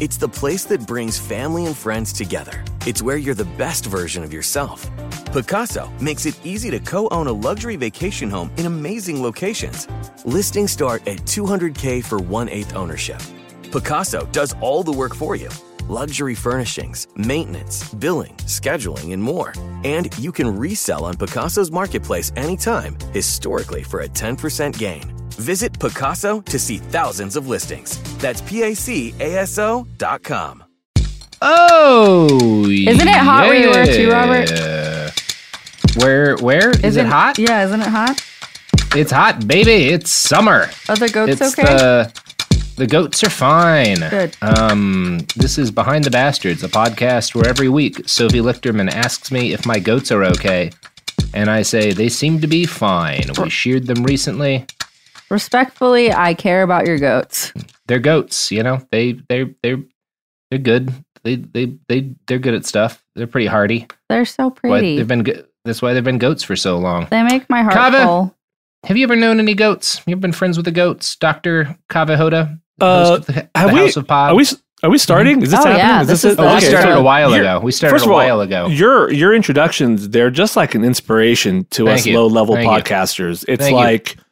It's the place that brings family and friends together. It's where you're the best version of yourself. Pacaso makes it easy to co own a luxury vacation home in amazing locations. Listings start at 200K for one eighth ownership. Pacaso does all the work for you luxury furnishings, maintenance, billing, scheduling, and more. And you can resell on Pacaso's marketplace anytime, historically for a 10% gain. Visit Pacaso to see thousands of listings. That's P A C A S O dot com. Oh, Isn't it hot where you are too, Robert? yeah. Where? Where is Isn't it hot? Yeah, isn't it hot? It's hot, baby. It's summer. Are the goats it's okay? the the goats are fine. Good. Um, this is Behind the Bastards, a podcast where every week Sophie Lichterman asks me if my goats are okay, and I say they seem to be fine. We sheared them recently. Respectfully, I care about your goats. They're goats, you know. They they they they're good. They they they they're good at stuff. They're pretty hardy. They're so Why pretty. they've been go- that's why they've been goats for so long. they make my heart Kava. full. Have you ever known any goats? You ever been friends with the goats, Doctor Kaveh Hoda? Uh, the, have the we- House of Pod. Are we are we starting? Is this Oh, happening? yeah, is this this, is the- Oh, we started a while you're- ago. We started First a of all, while ago. Your your introductions, they're just like an inspiration to Thank us you. low level Thank you. podcasters. It's Thank you.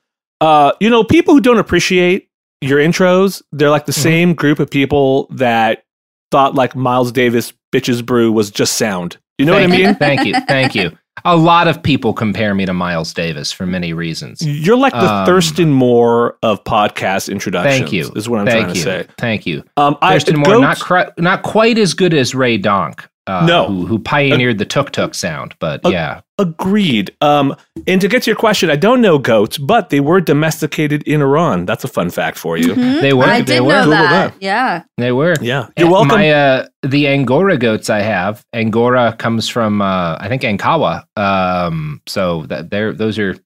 Uh, you know, people who don't appreciate your intros, they're like the Mhm. same group of people that thought like Miles Davis bitches brew was just sound. You know Thank what I you. mean? Thank you. Thank you. A lot of people compare me to Miles Davis for many reasons. You're like the Um, Thurston Moore of podcast introductions. Thank you. Is what I'm Thank trying you. to say. Thank you. Um, I, Thurston Moore, goats- not cri- not quite as good as Ray Donk. Uh, No. who, who pioneered the tuk tuk sound, but Uh, yeah, Agreed. Um, and to get to your question, I don't know goats, but they were domesticated in Iran. That's a fun fact for you. Mhm. They were, I they did were. know Google that. that. Yeah. they were. Yeah, you're Uh, welcome. My uh, the Angora goats I have. Angora comes from uh, I think Ankara. Um, so that they're those are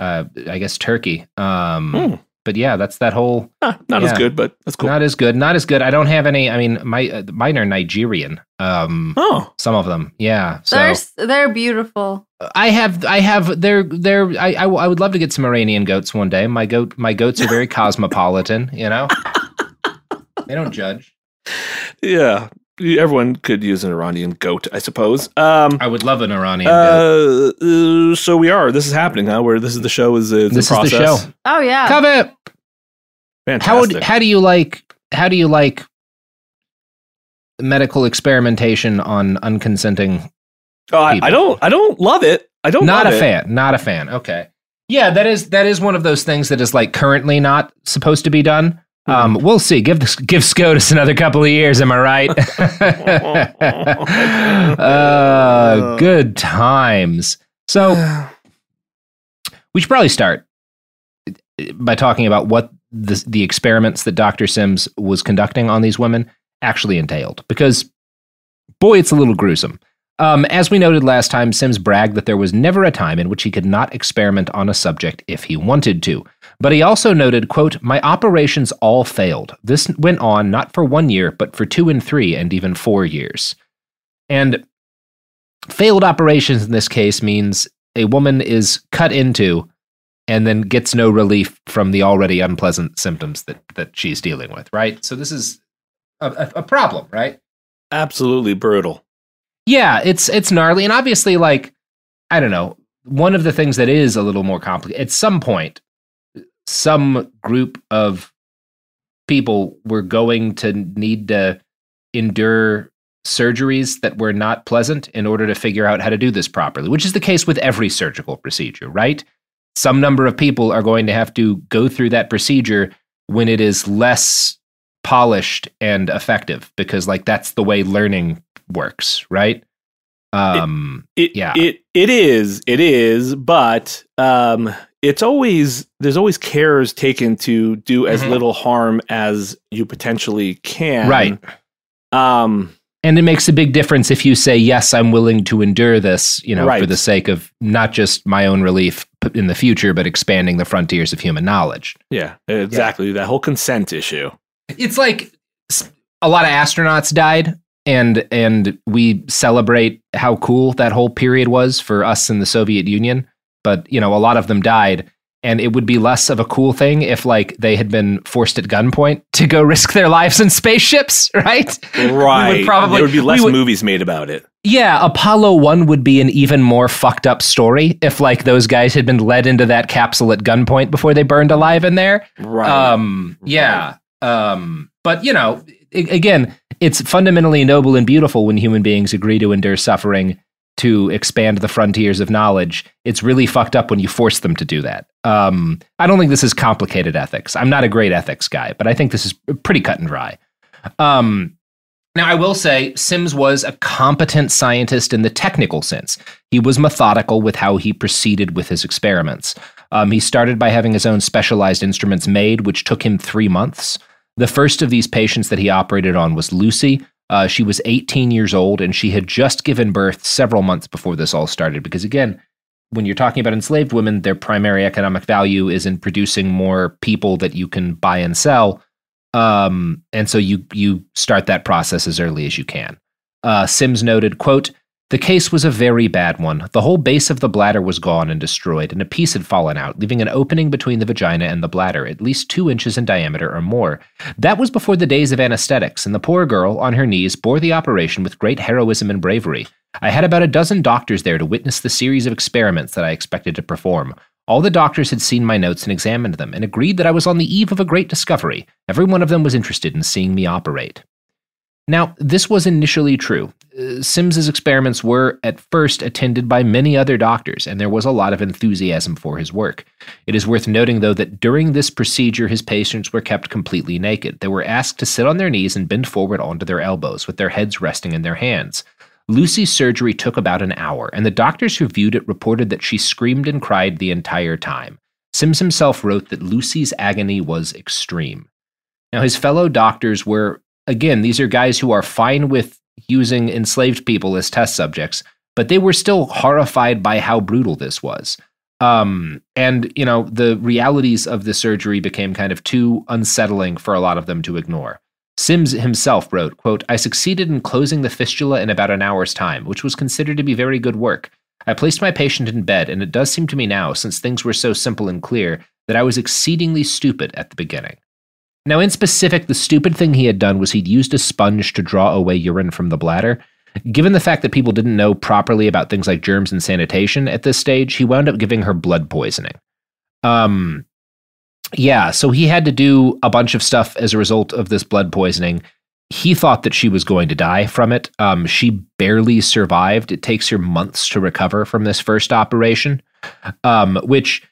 uh, I guess Turkey. Um, Hmm. But yeah, that's that whole Ah, not yeah. as good, but that's cool. not as good. Not as good. I don't have any. I mean, my uh, mine are Nigerian. Um, oh, some of them, yeah. So They're they're beautiful. I have, I have. They're, they're. I, I, I would love to get some Iranian goats one day. My goat, my goats are very cosmopolitan. You know, they don't judge. yeah. Everyone could use an Iranian goat, I suppose. Um, I would love an Iranian goat. uh, uh, so we are. This is happening, huh? Where this is the show is, is This in is the process. show. Oh yeah. Covet. How would, Fantastic. how do you like how do you like medical experimentation on unconsenting? Oh, I, I don't. I don't love it. I don't. Not a it. fan. Not a fan. Okay. Yeah, that is that is one of those things that is like currently not supposed to be done. Um, Mm-hmm. we'll see. Give this, give SCOTUS another couple of years. Am I right? uh, good times. So we should probably start by talking about what the, the experiments that Dr. Sims was conducting on these women actually entailed. Because, boy, it's a little gruesome. Um, as we noted last time, Sims bragged that there was never a time in which he could not experiment on a subject if he wanted to. But he also noted, quote, My operations all failed. This went on not for one year, but for two and three and even four years. And failed operations in this case means a woman is cut into and then gets no relief from the already unpleasant symptoms that, that she's dealing with, right? So this is a, a, a problem, right? Absolutely brutal. Yeah, it's it's gnarly, and obviously, like I don't know, one of the things that is a little more complicated. At some point, some group of people were going to need to endure surgeries that were not pleasant in order to figure out how to do this properly, which is the case with every surgical procedure, right? Some number of people are going to have to go through that procedure when it is less polished and effective because like that's the way learning works, right? Um It, yeah. It it is. It is, but um it's always there's always cares taken to do as Mhm. little harm as you potentially can. Right. Um And it makes a big difference if you say, yes, I'm willing to endure this, you know, for the sake of not just my own relief in the future, but expanding the frontiers of human knowledge. yeah, exactly. That whole consent issue. It's like a lot of astronauts died, and and we celebrate how cool that whole period was for us in the Soviet Union. But you know, a lot of them died, and it would be less of a cool thing if like they had been forced at gunpoint to go risk their lives in spaceships, right? Right. We would probably there would be less would- movies made about it. Yeah, Apollo 1 would be an even more fucked up story if like those guys had been led into that capsule at gunpoint before they burned alive in there. Right. Um yeah. Um but you know, a- again, it's fundamentally noble and beautiful when human beings agree to endure suffering to expand the frontiers of knowledge. It's really fucked up when you force them to do that. Um I don't think this is complicated ethics. I'm not a great ethics guy, but I think this is pretty cut and dry. Um now, I will say Sims was a competent scientist in the technical sense. He was methodical with how he proceeded with his experiments. Um, he started by having his own specialized instruments made, which took him three months. The first of these patients that he operated on was Lucy. Uh, she was 18 years old, and she had just given birth several months before this all started. Because again, when you're talking about enslaved women, their primary economic value is in producing more people that you can buy and sell um, and so you you start that process as early as you can. Uh, Sims noted, "quote The case was a very bad one. The whole base of the bladder was gone and destroyed, and a piece had fallen out, leaving an opening between the vagina and the bladder, at least two inches in diameter or more. That was before the days of anesthetics, and the poor girl, on her knees, bore the operation with great heroism and bravery. I had about a dozen doctors there to witness the series of experiments that I expected to perform." All the doctors had seen my notes and examined them and agreed that I was on the eve of a great discovery. Every one of them was interested in seeing me operate. Now, this was initially true. Uh, Sims's experiments were at first attended by many other doctors, and there was a lot of enthusiasm for his work. It is worth noting, though, that during this procedure, his patients were kept completely naked. They were asked to sit on their knees and bend forward onto their elbows, with their heads resting in their hands. Lucy's surgery took about an hour, and the doctors who viewed it reported that she screamed and cried the entire time. Sims himself wrote that Lucy's agony was extreme. Now, his fellow doctors were, again, these are guys who are fine with using enslaved people as test subjects, but they were still horrified by how brutal this was. Um, and, you know, the realities of the surgery became kind of too unsettling for a lot of them to ignore. Sims himself wrote, quote, I succeeded in closing the fistula in about an hour's time, which was considered to be very good work. I placed my patient in bed, and it does seem to me now, since things were so simple and clear, that I was exceedingly stupid at the beginning. Now, in specific, the stupid thing he had done was he'd used a sponge to draw away urine from the bladder. Given the fact that people didn't know properly about things like germs and sanitation at this stage, he wound up giving her blood poisoning. Um, yeah, so he had to do a bunch of stuff as a result of this blood poisoning. He thought that she was going to die from it. Um, she barely survived. It takes her months to recover from this first operation, um, which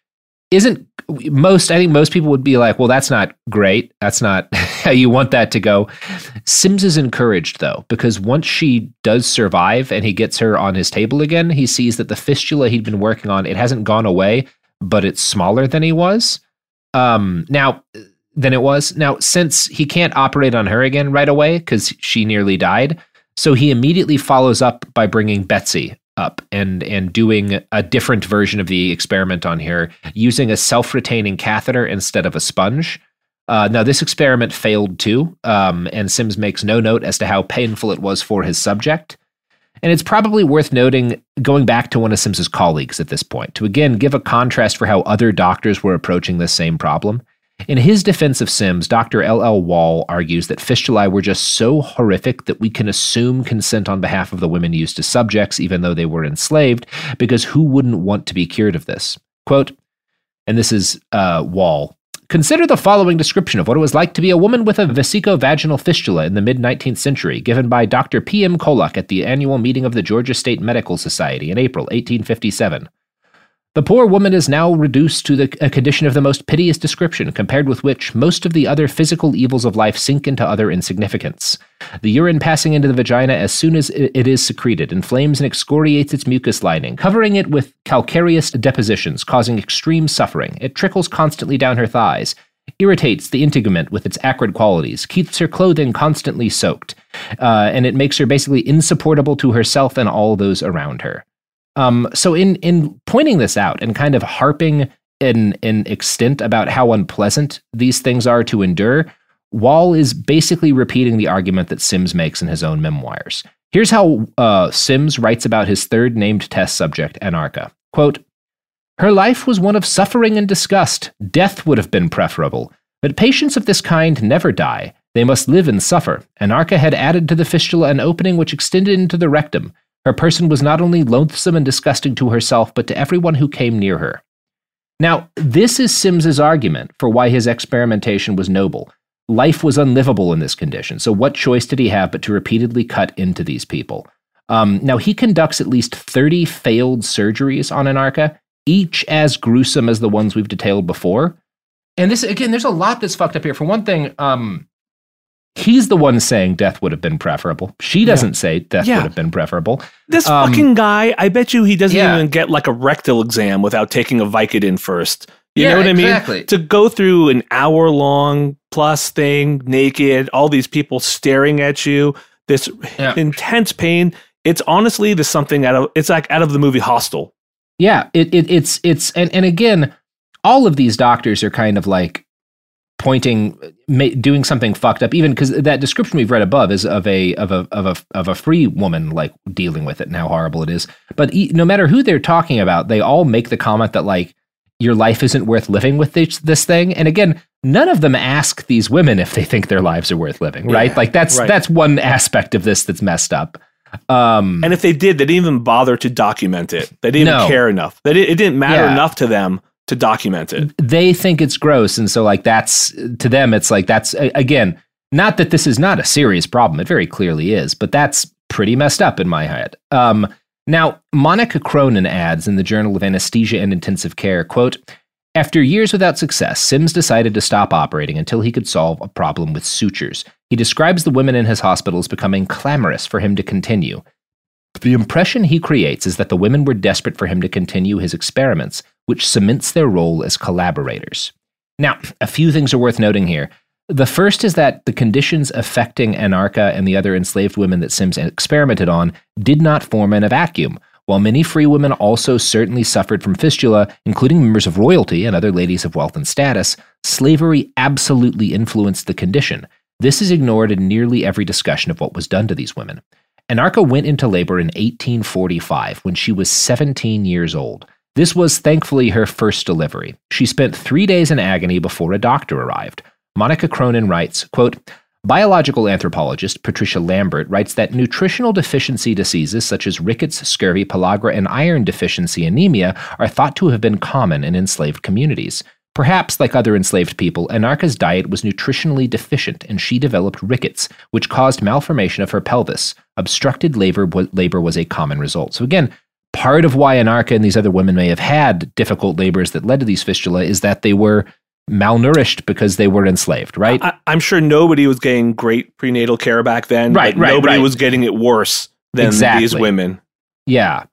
isn't most. I think most people would be like, "Well, that's not great. That's not how you want that to go." Sims is encouraged though, because once she does survive and he gets her on his table again, he sees that the fistula he'd been working on it hasn't gone away, but it's smaller than he was um now than it was now since he can't operate on her again right away because she nearly died So he immediately follows up by bringing Betsy up and and doing a different version of the experiment on here, using a self-retaining catheter instead of a sponge. Uh, now, this experiment failed too, um, and Sims makes no note as to how painful it was for his subject. And it's probably worth noting, going back to one of Sims's colleagues at this point, to again give a contrast for how other doctors were approaching this same problem. In his defense of Sims, Dr. L. L. Wall argues that fistulae were just so horrific that we can assume consent on behalf of the women used as subjects, even though they were enslaved, because who wouldn't want to be cured of this? Quote, and this is uh, Wall Consider the following description of what it was like to be a woman with a vesico-vaginal fistula in the mid 19th century, given by Dr. P. M. Kollock at the annual meeting of the Georgia State Medical Society in April 1857. The poor woman is now reduced to the, a condition of the most piteous description, compared with which most of the other physical evils of life sink into other insignificance. The urine passing into the vagina as soon as it is secreted inflames and excoriates its mucous lining, covering it with calcareous depositions, causing extreme suffering. It trickles constantly down her thighs, irritates the integument with its acrid qualities, keeps her clothing constantly soaked, uh, and it makes her basically insupportable to herself and all those around her. Um, so in in pointing this out and kind of harping in in extent about how unpleasant these things are to endure, Wall is basically repeating the argument that Sims makes in his own memoirs. Here's how uh, Sims writes about his third named test subject, Anarcha. Quote, Her life was one of suffering and disgust. Death would have been preferable. But patients of this kind never die. They must live and suffer. Anarcha had added to the fistula an opening which extended into the rectum. Her person was not only loathsome and disgusting to herself, but to everyone who came near her. Now, this is Sims's argument for why his experimentation was noble. Life was unlivable in this condition, so what choice did he have but to repeatedly cut into these people? Um, now, he conducts at least 30 failed surgeries on Anarcha, each as gruesome as the ones we've detailed before. And this, again, there's a lot that's fucked up here. For one thing, um, He's the one saying death would have been preferable. She doesn't yeah. say death yeah. would have been preferable. This um, fucking guy, I bet you he doesn't yeah. even get like a rectal exam without taking a Vicodin first. You know what I mean? To go through an hour long plus thing, naked, all these people staring at you, this intense pain. It's honestly this something out of it's like out of the movie Hostel. Yeah, it, it it's it's and, and again, all of these doctors are kind of like pointing ma- doing something fucked up even because that description we've read above is of a of a of a of a free woman like dealing with it and how horrible it is but e- no matter who they're talking about they all make the comment that like your life isn't worth living with this, this thing and again none of them ask these women if they think their lives are worth living right yeah, like that's right. that's one aspect of this that's messed up um, and if they did they didn't even bother to document it they didn't no. care enough they didn't, it didn't matter yeah. enough to them to document it. They think it's gross. And so, like, that's to them, it's like, that's again, not that this is not a serious problem. It very clearly is, but that's pretty messed up in my head. Um, now, Monica Cronin adds in the Journal of Anesthesia and Intensive Care, quote, after years without success, Sims decided to stop operating until he could solve a problem with sutures. He describes the women in his hospitals becoming clamorous for him to continue. The impression he creates is that the women were desperate for him to continue his experiments, which cements their role as collaborators. Now, a few things are worth noting here. The first is that the conditions affecting Anarcha and the other enslaved women that Sims experimented on did not form in a vacuum. While many free women also certainly suffered from fistula, including members of royalty and other ladies of wealth and status, slavery absolutely influenced the condition. This is ignored in nearly every discussion of what was done to these women. Anarcha went into labor in 1845 when she was 17 years old. This was thankfully her first delivery. She spent three days in agony before a doctor arrived. Monica Cronin writes, quote, Biological anthropologist Patricia Lambert writes that nutritional deficiency diseases such as rickets, scurvy, pellagra, and iron deficiency anemia are thought to have been common in enslaved communities. Perhaps, like other enslaved people, Anarcha's diet was nutritionally deficient and she developed rickets, which caused malformation of her pelvis. Obstructed labor, labor was a common result. So, again, part of why Anarcha and these other women may have had difficult labors that led to these fistula is that they were malnourished because they were enslaved, right? I, am sure nobody was getting great prenatal care back then. Right, right. Nobody right. was getting it worse than exactly. these women. Yeah.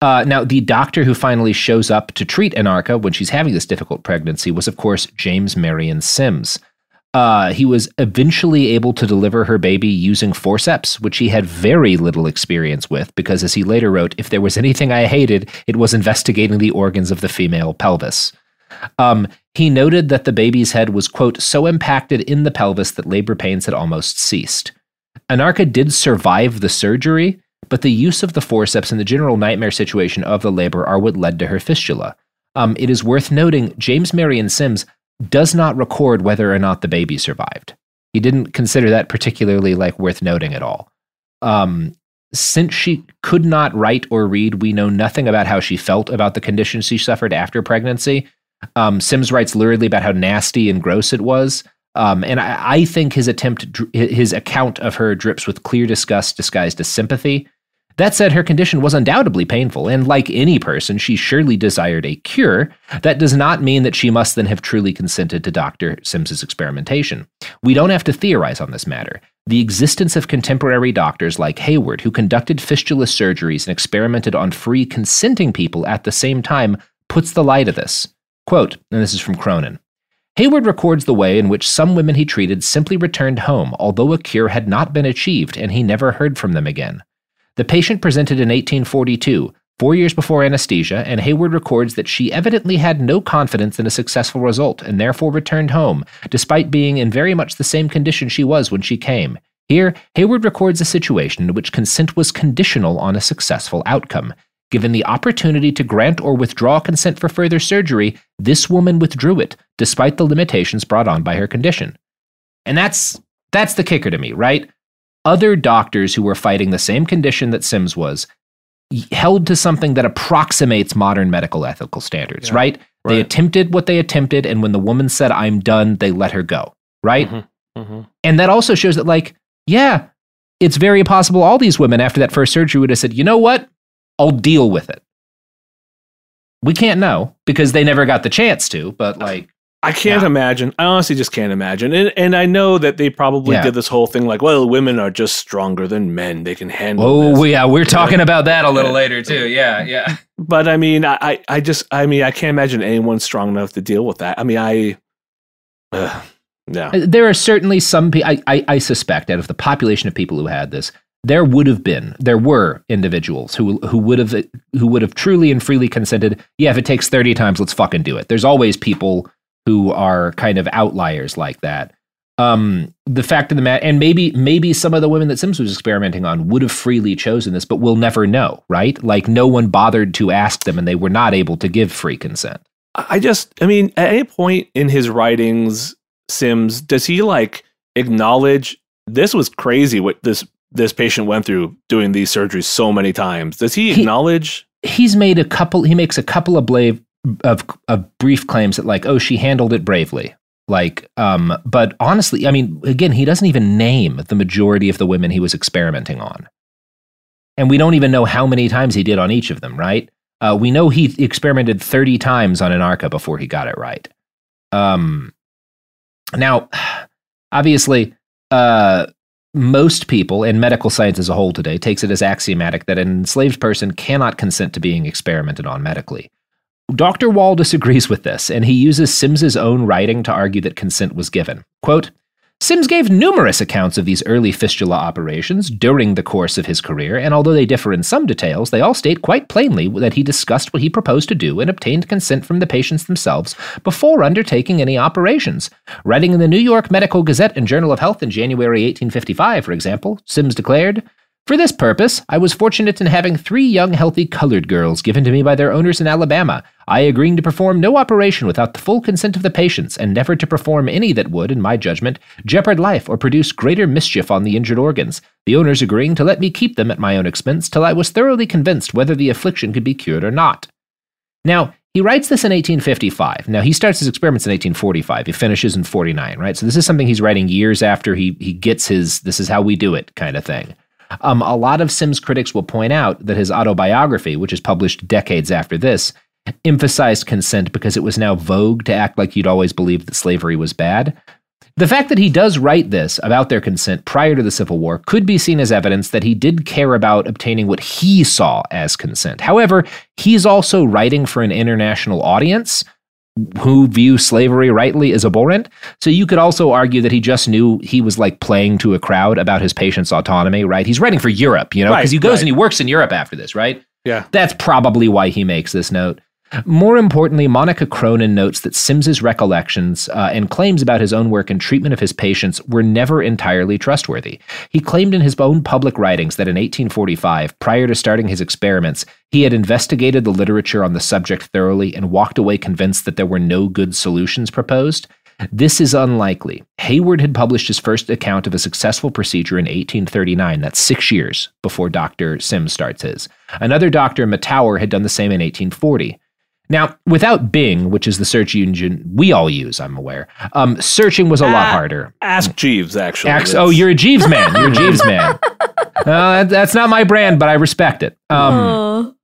Uh, now, the doctor who finally shows up to treat Anarcha when she's having this difficult pregnancy was, of course, James Marion Sims. Uh, he was eventually able to deliver her baby using forceps, which he had very little experience with, because as he later wrote, if there was anything I hated, it was investigating the organs of the female pelvis. Um, he noted that the baby's head was, quote, so impacted in the pelvis that labor pains had almost ceased. Anarcha did survive the surgery, but the use of the forceps and the general nightmare situation of the labor are what led to her fistula. Um, it is worth noting James Marion Sims does not record whether or not the baby survived. He didn't consider that particularly like worth noting at all. Um, since she could not write or read, we know nothing about how she felt about the conditions she suffered after pregnancy. Um, Sims writes luridly about how nasty and gross it was. Um, and I, I, think his attempt, his account of her drips with clear disgust disguised as sympathy. That said, her condition was undoubtedly painful, and like any person, she surely desired a cure. That does not mean that she must then have truly consented to Dr. Sims's experimentation. We don't have to theorize on this matter. The existence of contemporary doctors like Hayward, who conducted fistula surgeries and experimented on free consenting people at the same time, puts the light of this. Quote, and this is from Cronin. Hayward records the way in which some women he treated simply returned home, although a cure had not been achieved, and he never heard from them again. The patient presented in 1842, four years before anesthesia, and Hayward records that she evidently had no confidence in a successful result and therefore returned home, despite being in very much the same condition she was when she came. Here, Hayward records a situation in which consent was conditional on a successful outcome. Given the opportunity to grant or withdraw consent for further surgery, this woman withdrew it, despite the limitations brought on by her condition. And that's that's the kicker to me, right? Other doctors who were fighting the same condition that Sims was held to something that approximates modern medical ethical standards, yeah, right? right? They attempted what they attempted, and when the woman said, I'm done, they let her go, right? Mm-hmm, mm-hmm. And that also shows that, like, yeah, it's very possible all these women after that first surgery would have said, you know what? I'll deal with it. We can't know because they never got the chance to, but like, I can't yeah. imagine. I honestly just can't imagine. And and I know that they probably yeah. did this whole thing like, well, women are just stronger than men. They can handle. Oh, this. yeah, we're talking about that a little later too. Yeah, yeah. But I mean, I I just I mean, I can't imagine anyone strong enough to deal with that. I mean, I. Uh, yeah. There are certainly some people. I, I I suspect out of the population of people who had this, there would have been there were individuals who who would have who would have truly and freely consented yeah if it takes 30 times let's fucking do it there's always people who are kind of outliers like that. Um, the fact of the matter, and maybe maybe some of the women that Sims was experimenting on would have freely chosen this, but we'll never know, right? Like no one bothered to ask them, and they were not able to give free consent. I just, I mean, at any point in his writings, Sims does he like acknowledge this was crazy what this this patient went through doing these surgeries so many times? Does he acknowledge? He, he's made a couple. He makes a couple of brave of of brief claims that like oh she handled it bravely. Like um but honestly i mean again he doesn't even name the majority of the women he was experimenting on. And we don't even know how many times he did on each of them right? Uh, we know he experimented 30 times on Anarcha before he got it right. Um now obviously uh most people in medical science as a whole today takes it as axiomatic that an enslaved person cannot consent to being experimented on medically Dr. Wall disagrees with this, and he uses Sims's own writing to argue that consent was given. Quote, Sims gave numerous accounts of these early fistula operations during the course of his career, and although they differ in some details, they all state quite plainly that he discussed what he proposed to do and obtained consent from the patients themselves before undertaking any operations. Writing in the New York Medical Gazette and Journal of Health in January 1855, for example, Sims declared, for this purpose, I was fortunate in having three young, healthy colored girls given to me by their owners in Alabama, I agreeing to perform no operation without the full consent of the patients, and never to perform any that would, in my judgment, jeopard life or produce greater mischief on the injured organs, the owners agreeing to let me keep them at my own expense till I was thoroughly convinced whether the affliction could be cured or not. Now, he writes this in 1855. Now, he starts his experiments in 1845. He finishes in 49, right? So this is something he's writing years after he, he gets his this is how we do it kind of thing. Um, a lot of Sims critics will point out that his autobiography, which is published decades after this, emphasized consent because it was now vogue to act like you'd always believed that slavery was bad. The fact that he does write this about their consent prior to the Civil War could be seen as evidence that he did care about obtaining what he saw as consent. However, he's also writing for an international audience, who view slavery rightly is abhorrent. So you could also argue that he just knew he was like playing to a crowd about his patient's autonomy, right? He's writing for Europe, you know, because Right, he goes right. and he works in Europe after this, right? Yeah. That's probably why he makes this note. More importantly, Monica Cronin notes that Sims's recollections uh, and claims about his own work and treatment of his patients were never entirely trustworthy. He claimed in his own public writings that in 1845, prior to starting his experiments, he had investigated the literature on the subject thoroughly and walked away convinced that there were no good solutions proposed. This is unlikely. Hayward had published his first account of a successful procedure in 1839. That's six years before Dr. Sims starts his. Another doctor, Mettauer, had done the same in 1840. Now, without Bing, which is the search engine we all use, I'm aware, um, searching was a lot Ah, harder. Ask Jeeves, actually. Ax- That's- oh, you're a Jeeves man. You're a Jeeves man. Uh, that- that's not my brand, but I respect it. Um,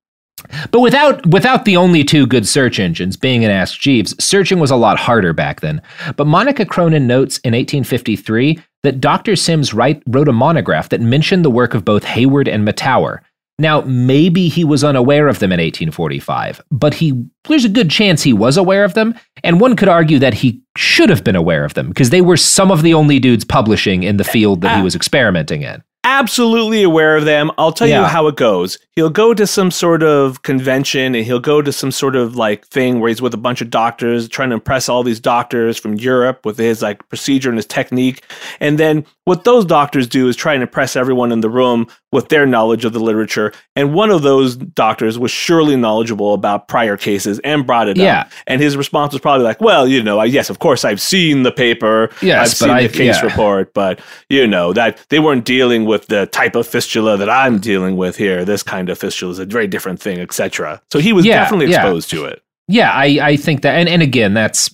but without without the only two good search engines, Bing and Ask Jeeves, searching was a lot harder back then. But Monica Cronin notes in 1853 that Dr. Sims write, wrote a monograph that mentioned the work of both Hayward and Mettauer. Now, maybe he was unaware of them in 1845, but he there's a good chance he was aware of them, and one could argue that he should have been aware of them because they were some of the only dudes publishing in the field that he uh, was experimenting in. Absolutely aware of them. I'll tell Yeah. you how it goes. He'll go to some sort of convention and he'll go to some sort of like thing where he's with a bunch of doctors, trying to impress all these doctors from Europe with his like procedure and his technique. And then what those doctors do is try and impress everyone in the room with their knowledge of the literature. And one of those doctors was surely knowledgeable about prior cases and brought it Yeah. up. And his response was probably like, well, you know, I, yes, of course, I've seen the paper. Yes, I've seen I- the case yeah. report, but you know that they weren't dealing with the type of fistula that I'm dealing with here. This kind of fistula is a very different thing, etc. So he was Yeah, definitely yeah. exposed to it. Yeah, I, I think that, and, and again, that's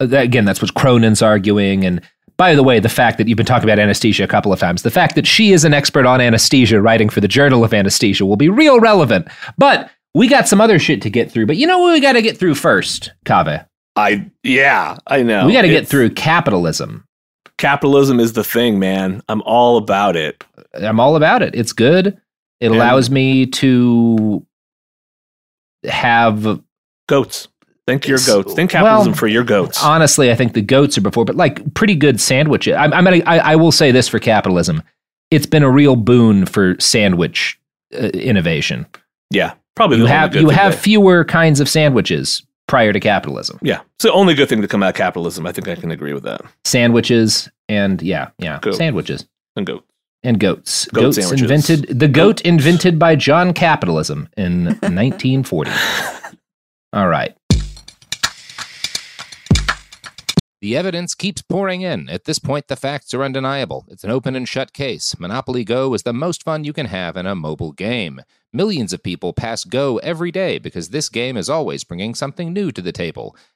uh, that, again, that's what Cronin's arguing. And by the way, the fact that you've been talking about anesthesia a couple of times, the fact that she is an expert on anesthesia, writing for the Journal of Anesthesia, will be real relevant. But we got some other shit to get through. But you know what we got to get through first, Kaveh? I yeah, I know. we got to get through capitalism. capitalism is the thing, man. I'm all about it. I'm all about it. It's good. It And- allows me to have Goats. Think your goats. Think capitalism well, for your goats. Honestly, I think the goats are before, but like pretty good sandwiches. I'm, I'm gonna, I, I will say this for capitalism: it's been a real boon for sandwich uh, innovation. yeah, probably You have you have fewer kinds of sandwiches prior to capitalism. yeah, it's the only good thing to come out of capitalism. I think I can agree with that. Sandwiches and yeah, yeah, sandwiches And goat. And goats. Goat goats sandwiches. invented the goat invented by John Capitalism in 1940. All right. The evidence keeps pouring in. At this point, the facts are undeniable. It's an open and shut case. Monopoly Go is the most fun you can have in a mobile game. Millions of people pass Go every day because this game is always bringing something new to the table.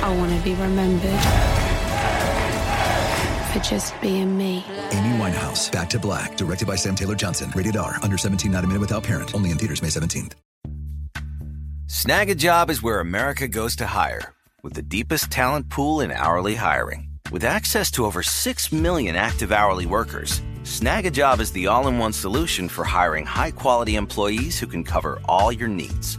I want to be remembered for just being me. Amy Winehouse, Back to Black, directed by Sam Taylor Johnson. Rated R, under 17, not a minute without parent. Only in theaters May 17th. Snag a job is where America goes to hire, with the deepest talent pool in hourly hiring. With access to over 6 million active hourly workers, Snag a job is the all in one solution for hiring high quality employees who can cover all your needs.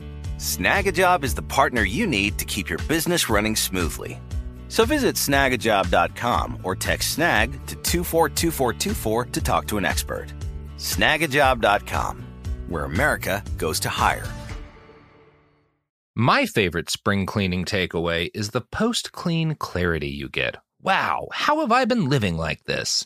Snagajob is the partner you need to keep your business running smoothly. So visit snagajob.com or text snag to 242424 to talk to an expert. Snagajob.com, where America goes to hire. My favorite spring cleaning takeaway is the post clean clarity you get. Wow, how have I been living like this?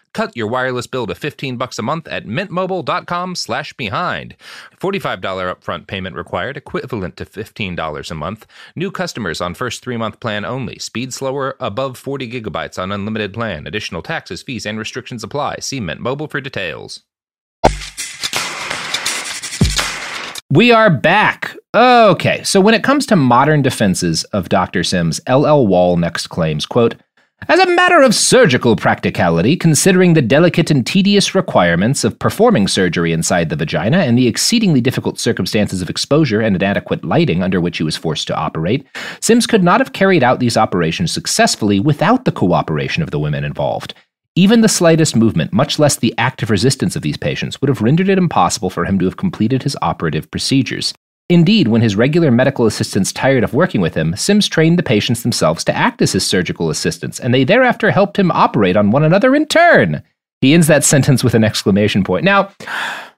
Cut your wireless bill to 15 bucks a month at mintmobile.com slash behind. $45 upfront payment required, equivalent to $15 a month. New customers on first three-month plan only. Speed slower, above 40 gigabytes on unlimited plan. Additional taxes, fees, and restrictions apply. See Mint Mobile for details. We are back. Okay, so when it comes to modern defenses of Dr. Sims, L.L. Wall next claims, quote, as a matter of surgical practicality, considering the delicate and tedious requirements of performing surgery inside the vagina and the exceedingly difficult circumstances of exposure and inadequate lighting under which he was forced to operate, Sims could not have carried out these operations successfully without the cooperation of the women involved. Even the slightest movement, much less the active resistance of these patients, would have rendered it impossible for him to have completed his operative procedures. Indeed, when his regular medical assistants tired of working with him, Sims trained the patients themselves to act as his surgical assistants, and they thereafter helped him operate on one another in turn. He ends that sentence with an exclamation point. Now,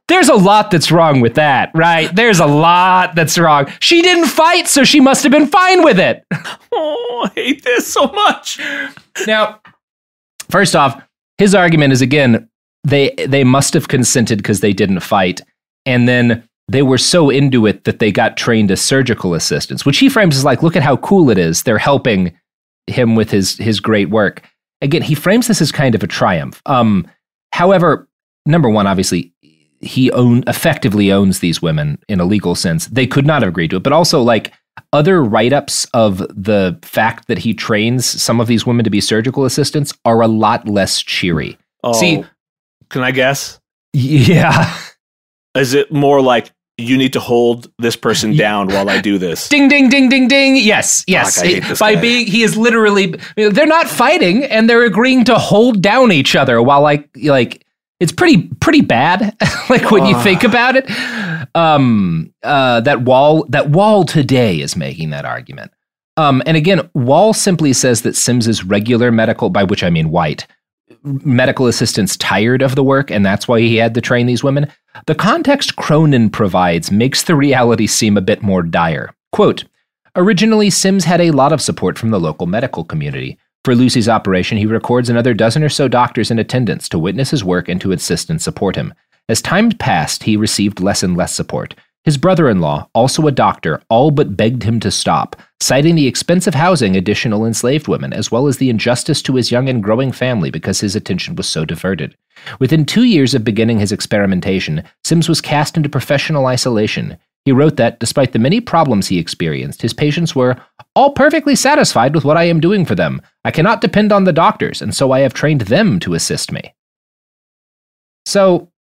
there's a lot that's wrong with that, right? There's a lot that's wrong. She didn't fight, so she must have been fine with it. Oh, I hate this so much. Now, first off, his argument is again, they they must have consented because they didn't fight. And then they were so into it that they got trained as surgical assistants, which he frames as like, look at how cool it is. They're helping him with his his great work. Again, he frames this as kind of a triumph. Um, however, number one, obviously, he own effectively owns these women in a legal sense. They could not have agreed to it, but also like other write-ups of the fact that he trains some of these women to be surgical assistants are a lot less cheery. Oh, See, can I guess? Yeah. Is it more like you need to hold this person down while I do this? Ding ding ding ding ding. Yes, yes. Fuck, I hate this By guy. being he is literally they're not fighting and they're agreeing to hold down each other while like like it's pretty pretty bad like when you think about it. Um uh that wall that wall today is making that argument. Um and again Wall simply says that Sims's regular medical by which I mean white medical assistants tired of the work and that's why he had to train these women. The context Cronin provides makes the reality seem a bit more dire. Quote Originally, Sims had a lot of support from the local medical community. For Lucy's operation, he records another dozen or so doctors in attendance to witness his work and to assist and support him. As time passed, he received less and less support. His brother in law, also a doctor, all but begged him to stop, citing the expensive housing additional enslaved women, as well as the injustice to his young and growing family because his attention was so diverted. Within two years of beginning his experimentation, Sims was cast into professional isolation. He wrote that, despite the many problems he experienced, his patients were all perfectly satisfied with what I am doing for them. I cannot depend on the doctors, and so I have trained them to assist me. So,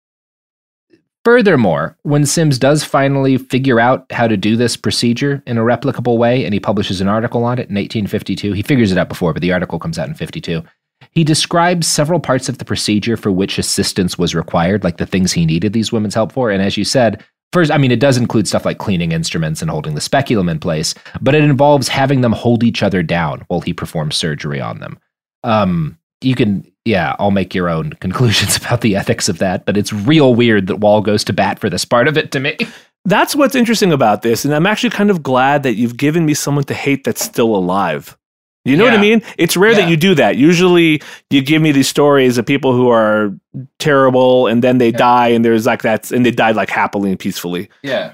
furthermore, when Sims does finally figure out how to do this procedure in a replicable way, and he publishes an article on it in 1852, he figures it out before, but the article comes out in 52. He describes several parts of the procedure for which assistance was required, like the things he needed these women's help for. And as you said, first, I mean, it does include stuff like cleaning instruments and holding the speculum in place, but it involves having them hold each other down while he performs surgery on them. Um, you can, yeah, I'll make your own conclusions about the ethics of that, but it's real weird that Wall goes to bat for this part of it to me. That's what's interesting about this, and I'm actually kind of glad that you've given me someone to hate that's still alive. You know what I mean? It's rare Yeah. that you do that. Usually, you give me these stories of people who are terrible, and then they die, and there's like that, and they died like happily and peacefully. Yeah.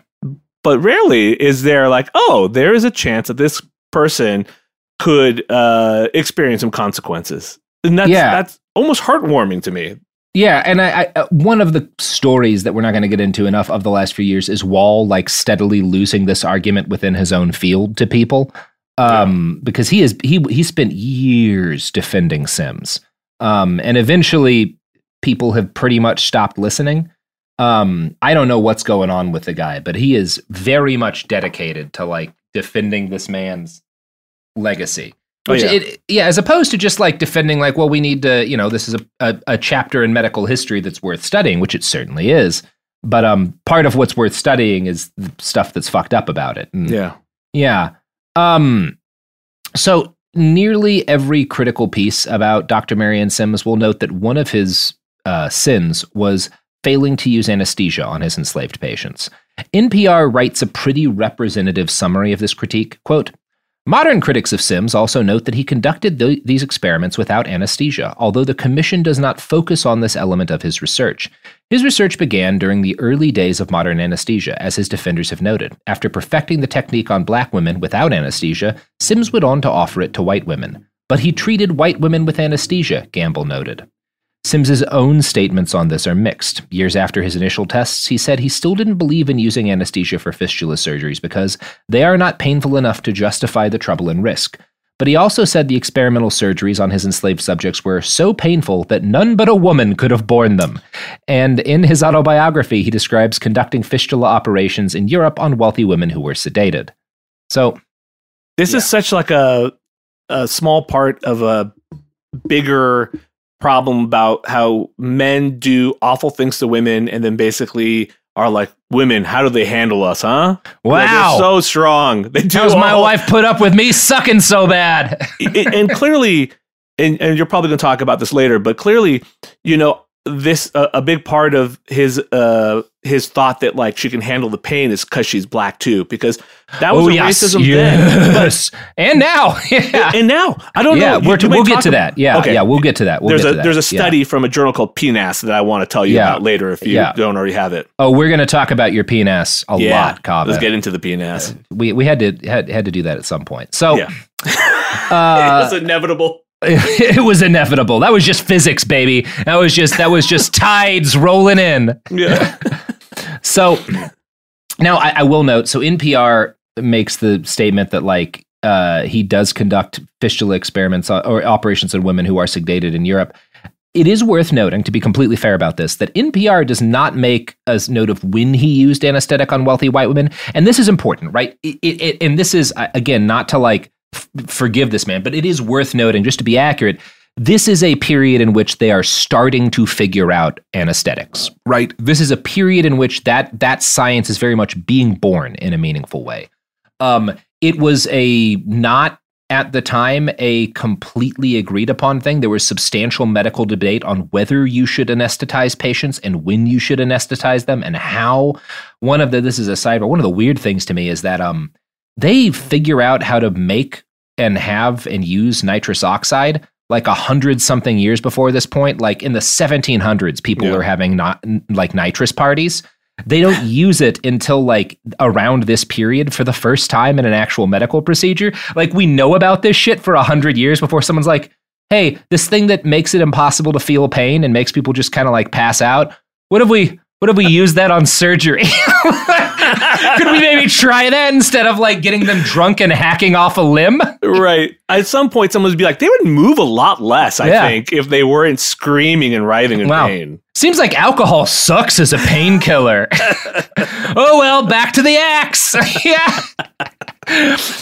But rarely is there like, oh, there is a chance that this person could uh, experience some consequences, and that's Yeah. that's almost heartwarming to me. Yeah, and I, I uh, one of the stories that we're not going to get into enough of the last few years is Wall like steadily losing this argument within his own field to people, um, because he is he he spent years defending Sims, um, and eventually people have pretty much stopped listening. Um, I don't know what's going on with the guy, but he is very much dedicated to like defending this man's legacy. Oh, yeah. it, yeah, as opposed to just like defending, like, well, we need to, you know, this is a, a, a chapter in medical history that's worth studying, which it certainly is. But um, part of what's worth studying is the stuff that's fucked up about it. And Yeah. yeah. Um, so nearly every critical piece about Dr. Marion Sims will note that one of his uh, sins was failing to use anesthesia on his enslaved patients. NPR writes a pretty representative summary of this critique. Quote, Modern critics of Sims also note that he conducted th- these experiments without anesthesia, although the Commission does not focus on this element of his research. His research began during the early days of modern anesthesia, as his defenders have noted. After perfecting the technique on black women without anesthesia, Sims went on to offer it to white women. But he treated white women with anesthesia, Gamble noted. Sims's own statements on this are mixed. Years after his initial tests, he said he still didn't believe in using anesthesia for fistula surgeries because they are not painful enough to justify the trouble and risk. But he also said the experimental surgeries on his enslaved subjects were so painful that none but a woman could have borne them. And in his autobiography, he describes conducting fistula operations in Europe on wealthy women who were sedated. So, This is such like a a small part of a bigger problem about how men do awful things to women and then basically are like women how do they handle us huh Like, they're Wow. so strong they do how's my wife put up with me sucking so bad? and and clearly and, and you're probably going to talk about this later but clearly you know this uh, a big part of his uh his thought that like she can handle the pain is because she's black too because that was oh, a yes, racism then But- and now, yeah. and now I don't yeah, know. we're, you, we'll get to ab- that. Yeah, Okay. yeah, we'll get to that. We'll there's get a to that. there's a Yeah. study from a journal called PNAS that I want to tell you Yeah. about later if you Yeah. don't already have it. Oh, we're to talk about your PNS a Yeah. lot, Kaveh. Let's get into the PNAS. we we had to had, had to do that at some point. So Yeah. uh, it's inevitable. it was inevitable. That was just physics, baby. That was just that was just tides rolling in. Yeah. So now I, I will note. So NPR makes the statement that like uh, he does conduct fistula experiments on, or operations on women who are sedated in Europe. It is worth noting, to be completely fair about this, that NPR does not make a note of when he used anesthetic on wealthy white women, and this is important, right? It, it, it- and this is again not to like f- forgive this man, but it is worth noting, just to be accurate. This is a period in which they are starting to figure out anesthetics, right? This is a period in which that that science is very much being born in a meaningful way. Um, it was a not at the time a completely agreed upon thing. There was substantial medical debate on whether you should anesthetize patients and when you should anesthetize them and how. One of the this is a side, but one of the weird things to me is that um they figure out how to make and have and use nitrous oxide like a hundred something years before this point. Like in the 1700s, people Yeah. are having not like nitrous parties. They don't use it until like around this period for the first time in an actual medical procedure. Like we know about this shit for a hundred years before someone's like, "Hey, this thing that makes it impossible to feel pain and makes people just kind of like pass out. What if we? What if we use that on surgery? Could we maybe try that instead of like getting them drunk and hacking off a limb? right. At some point, someone would be like, they would move a lot less, I Yeah. think, if they weren't screaming and writhing in Wow. pain. Seems like alcohol sucks as a painkiller. oh well, back to the axe. yeah.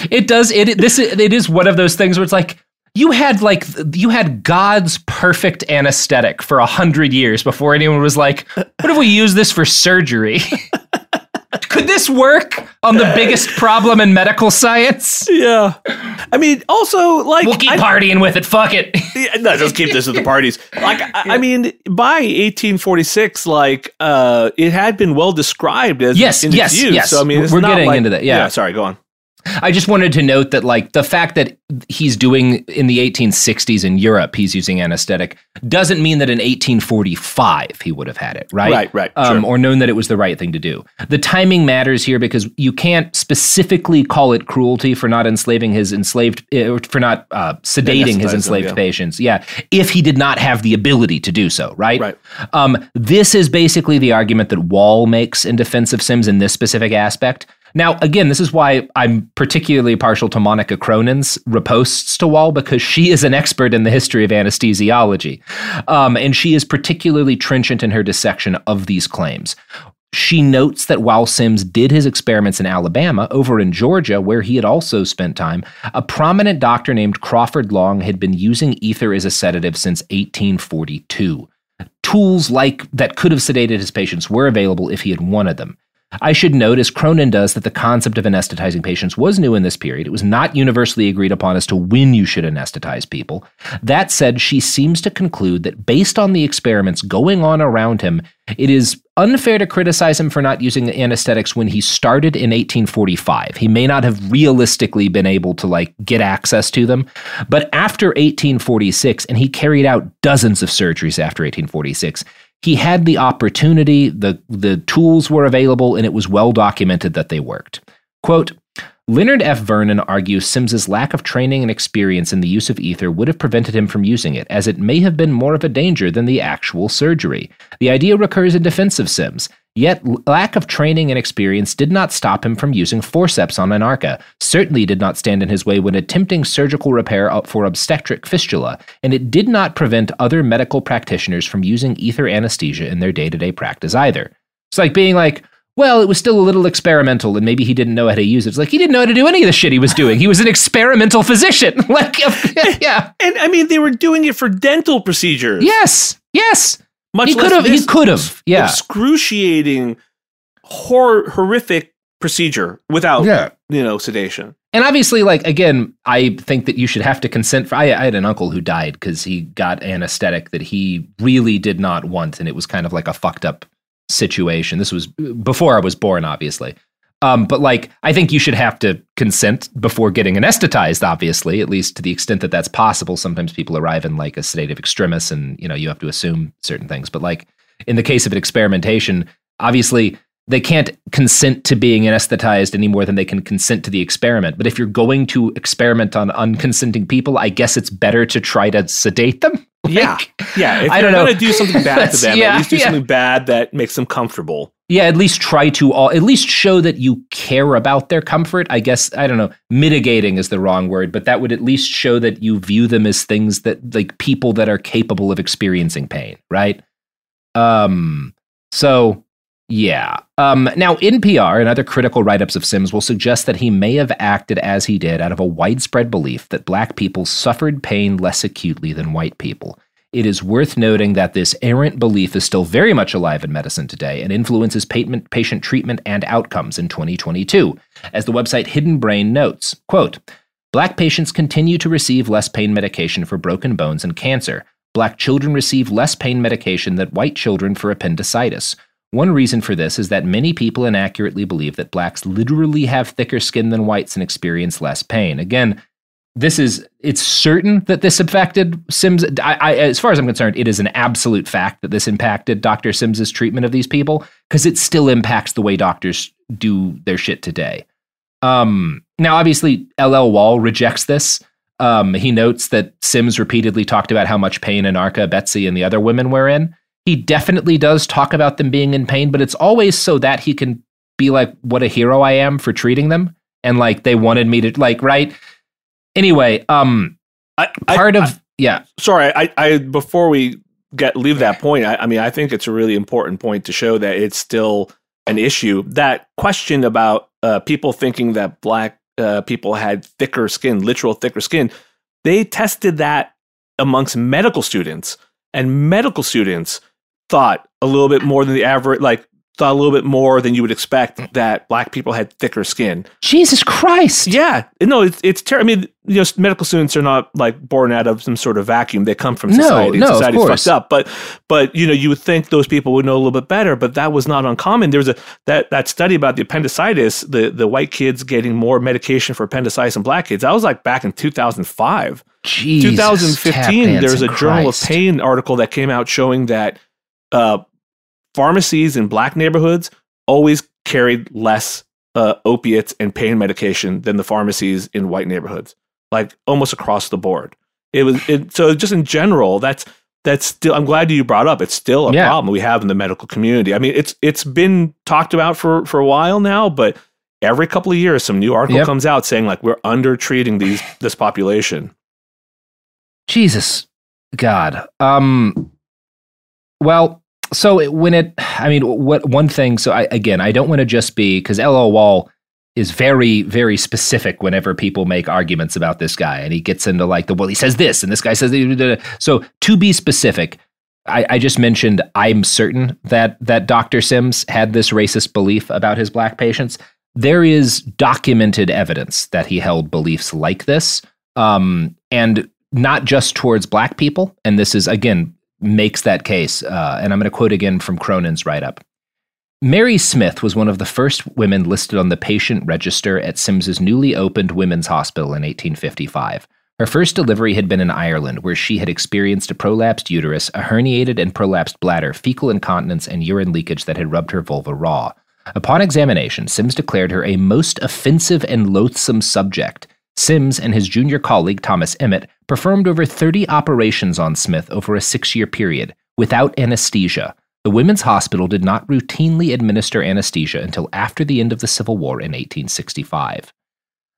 It does it this it is one of those things where it's like you had like you had God's perfect anesthetic for a hundred years before anyone was like, what if we use this for surgery? Could this work on the biggest problem in medical science? Yeah. I mean, also, like. We'll keep I- partying with it. Fuck it. Yeah, no, just keep this at the parties. Like, I, I mean, by 1846, like, uh, it had been well described as Yes, in yes, use. yes. So I mean, it's We're not getting like- into that, yeah. Sorry, go on. I just wanted to note that, like, the fact that he's doing in the 1860s in Europe, he's using anesthetic, doesn't mean that in 1845 he would have had it, right? Right, right, Um, sure. Or known that it was the right thing to do. The timing matters here because you can't specifically call it cruelty for not enslaving his enslaved, uh, for not uh, sedating his Anesthetize them, enslaved yeah. patients. Yeah, if he did not have the ability to do so, right? Right. Um, this is basically the argument that Wall makes in defense of Sims in this specific aspect. Now, again, this is why I'm particularly partial to Monica Cronin's reposts to Wall because she is an expert in the history of anesthesiology. Um, and she is particularly trenchant in her dissection of these claims. She notes that while Sims did his experiments in Alabama, over in Georgia, where he had also spent time, a prominent doctor named Crawford Long had been using ether as a sedative since 1842 tools like that could have sedated his patients were available if he had wanted them. I should note, as Cronin does, that the concept of anesthetizing patients was new in this period. It was not universally agreed upon as to when you should anesthetize people. That said, she seems to conclude that based on the experiments going on around him, it is unfair to criticize him for not using anesthetics when he started in 1845. He may not have realistically been able to like get access to them, but after 1846 and he carried out dozens of surgeries after 1846, he had the opportunity, the the tools were available and it was well documented that they worked. Quote Leonard F. Vernon argues Sims's lack of training and experience in the use of ether would have prevented him from using it, as it may have been more of a danger than the actual surgery. The idea recurs in defense of Sims. Yet, lack of training and experience did not stop him from using forceps on Anarcha, certainly did not stand in his way when attempting surgical repair for obstetric fistula, and it did not prevent other medical practitioners from using ether anesthesia in their day to day practice either. It's like being like, well, it was still a little experimental, and maybe he didn't know how to use it. It's like he didn't know how to do any of the shit he was doing. He was an experimental physician. like, yeah. And I mean, they were doing it for dental procedures. Yes, yes. Much he could have. He could have. Yeah. excruciating, hor- horrific procedure without, Yeah. you know, sedation. And obviously, like again, I think that you should have to consent for. I, I had an uncle who died because he got anesthetic that he really did not want, and it was kind of like a fucked up situation. This was before I was born, obviously. Um, but like, I think you should have to consent before getting anesthetized. Obviously, at least to the extent that that's possible. Sometimes people arrive in like a sedative extremis, and you know you have to assume certain things. But like in the case of an experimentation, obviously they can't consent to being anesthetized any more than they can consent to the experiment. But if you're going to experiment on unconsenting people, I guess it's better to try to sedate them. Yeah. Yeah. If I don't know. going to do something bad to them, Yeah, at least do yeah. something bad that makes them comfortable. Yeah, at least try to all at least show that you care about their comfort. I guess I don't know, mitigating is the wrong word, but that would at least show that you view them as things that like people that are capable of experiencing pain, right? Um so yeah. Um now NPR and other critical write-ups of Sims will suggest that he may have acted as he did out of a widespread belief that black people suffered pain less acutely than white people. It is worth noting that this errant belief is still very much alive in medicine today and influences patient treatment and outcomes in 2022. As the website Hidden Brain notes, quote, Black patients continue to receive less pain medication for broken bones and cancer. Black children receive less pain medication than white children for appendicitis. One reason for this is that many people inaccurately believe that blacks literally have thicker skin than whites and experience less pain. Again, this is it's certain that this affected Sims. I, I, as far as I'm concerned, it is an absolute fact that this impacted Dr. Sims's treatment of these people because it still impacts the way doctors do their shit today. Um, now, obviously, LL Wall rejects this. Um, he notes that Sims repeatedly talked about how much pain Anarcha, Betsy, and the other women were in. He definitely does talk about them being in pain, but it's always so that he can be like, "What a hero I am for treating them," and like they wanted me to like, right? Anyway, um, I, part of yeah. Sorry, I, I before we get leave that point, I, I mean, I think it's a really important point to show that it's still an issue. That question about uh, people thinking that black uh, people had thicker skin, literal thicker skin, they tested that amongst medical students, and medical students thought a little bit more than the average, like thought a little bit more than you would expect mm. that black people had thicker skin. Jesus Christ. Yeah, no, it's it's terrible. I mean, you know, medical students are not like born out of some sort of vacuum. They come from No, society. no, of Society's course. fucked up. But but you know, you would think those people would know a little bit better. But that was not uncommon. There was a that that study about the appendicitis, the the white kids getting more medication for appendicitis than black kids. That was like back in two thousand five. Jesus, 2015, tap there was a dancing Journal of Pain article that came out showing that uh, pharmacies in black neighborhoods always carried less uh, opiates and pain medication than the pharmacies in white neighborhoods, like almost across the board. It was it, so just in general. That's that's still. I'm glad you brought up. It's still a Yeah. problem we have in the medical community. I mean, it's it's been talked about for for a while now, but every couple of years, some new article Yep. comes out saying like we're under treating these this population. Jesus, God. Um. Well, so it- when it, I mean, what one thing? So I again, I don't want to just be because L.O. Wall is very, very specific whenever people make arguments about this guy, and he gets into like the well, he says this, and this guy says. So to be specific. I, I just mentioned I'm certain that that Dr. Sims had this racist belief about his black patients. There is documented evidence that he held beliefs like this, um, and not just towards black people. And this is again makes that case. Uh, and I'm going to quote again from Cronin's write up. Mary Smith was one of the first women listed on the patient register at Sims's newly opened women's hospital in 1855. Her first delivery had been in Ireland, where she had experienced a prolapsed uterus, a herniated and prolapsed bladder, fecal incontinence, and urine leakage that had rubbed her vulva raw. Upon examination, Sims declared her a most offensive and loathsome subject. Sims and his junior colleague Thomas Emmet performed over 30 operations on Smith over a six year period without anesthesia. The women's hospital did not routinely administer anesthesia until after the end of the Civil War in 1865.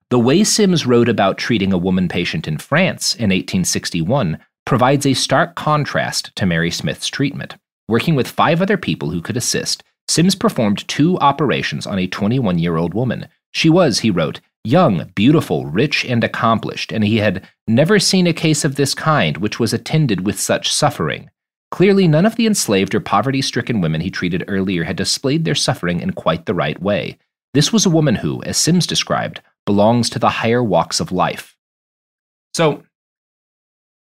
The way Sims wrote about treating a woman patient in France in 1861 provides a stark contrast to Mary Smith's treatment. Working with five other people who could assist, Sims performed two operations on a 21 year old woman. She was, he wrote, young, beautiful, rich, and accomplished, and he had never seen a case of this kind which was attended with such suffering. Clearly, none of the enslaved or poverty stricken women he treated earlier had displayed their suffering in quite the right way. This was a woman who, as Sims described, belongs to the higher walks of life. So,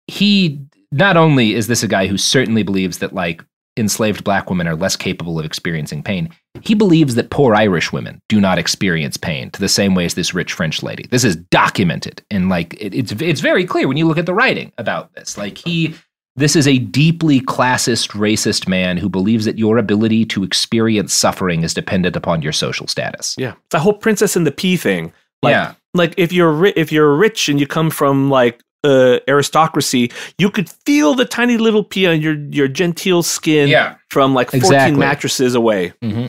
he not only is this a guy who certainly believes that, like, enslaved black women are less capable of experiencing pain, he believes that poor Irish women do not experience pain to the same way as this rich French lady. This is documented, and like it, it's it's very clear when you look at the writing about this. Like he, this is a deeply classist, racist man who believes that your ability to experience suffering is dependent upon your social status. Yeah, the whole princess and the pea thing. Like, Yeah. like if you're ri- if you're rich and you come from like uh, aristocracy, you could feel the tiny little pea on your your genteel skin Yeah. from like 14 Exactly. mattresses away. Mm-hmm.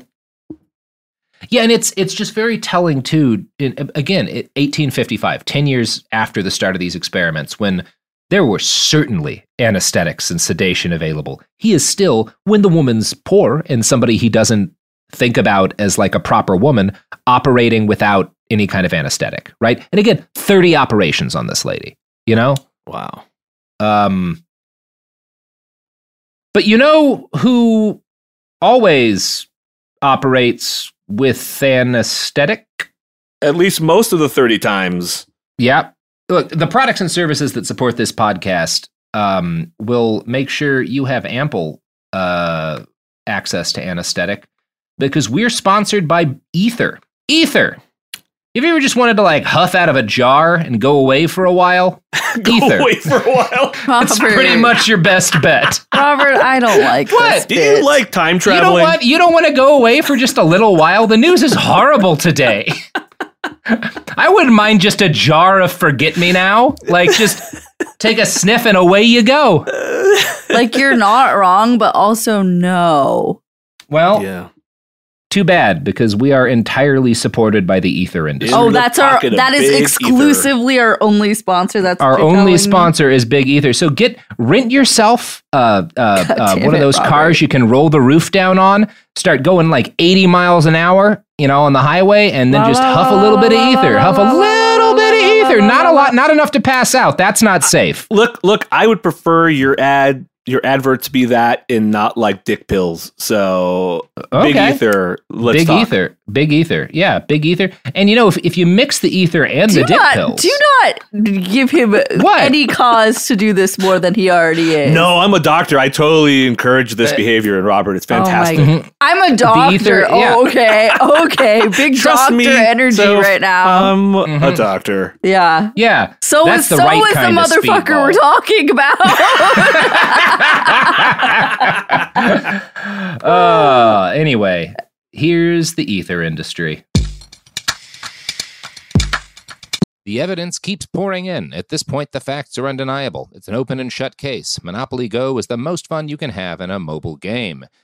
Yeah, and it's it's just very telling too. In, again, it, 1855, 10 years after the start of these experiments, when there were certainly anesthetics and sedation available, he is still, when the woman's poor and somebody he doesn't think about as like a proper woman, operating without any kind of anesthetic, right? And again, 30 operations on this lady, you know? Wow. Um, but you know who always operates with anesthetic? At least most of the 30 times. Yeah. Look, the products and services that support this podcast um, will make sure you have ample uh, access to anesthetic because we're sponsored by Ether. Ether. If you ever just wanted to like huff out of a jar and go away for a while, Ether. Wait for a while. It's pretty much your best bet. Robert, I don't like What? Do you like time You traveling? don't want you don't want to go away for just a little while. The news is horrible today. I wouldn't mind just a jar of forget me now. Like just take a sniff and away you go. like you're not wrong, but also no. Well, yeah. Too bad because we are entirely supported by the ether industry. oh, that's our that is exclusively our only sponsor. That's Our only telling me? sponsor is Big Ether. So get rent yourself uh, uh, uh, damn one of those Robert. cars you can roll the roof down on. Start going like 80 miles an hour, you know, on the highway, and then just huff a little bit of ether. Huff a little bit of ether. Not a lot, not enough to pass out. That's not safe. Look, look, I would prefer your ad your adverts be that and not like dick pills. So Okay. big ether. Let's big talk. ether, big ether, yeah, big ether. And you know, if, if you mix the ether and Do the dick pills, do not give him any cause to do this more than he already is. No, I'm a doctor. I totally encourage this uh, behavior in Robert. It's Oh my fantastic. Mm-hmm. I'm a doctor. ether, yeah. oh, okay, okay. Big Trust doctor me, energy Soph, right now. I'm a mm-hmm. doctor. yeah. yeah. So that's is the so right is the motherfucker we're talking about. uh, anyway, here's the ether industry. The evidence keeps pouring in. At this point, the facts are undeniable. It's an open and shut case. Monopoly Go is the most fun you can have in a mobile game.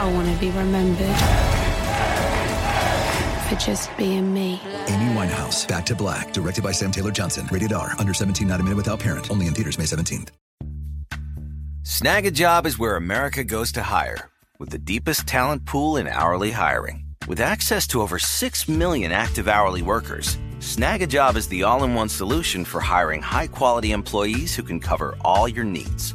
I want to be remembered for just being me. Amy Winehouse, Back to Black, directed by Sam Taylor Johnson. Rated R, under 17, not a minute without parent. Only in theaters May 17th. Snagajob is where America goes to hire, with the deepest talent pool in hourly hiring. With access to over 6 million active hourly workers, Snagajob is the all in one solution for hiring high quality employees who can cover all your needs.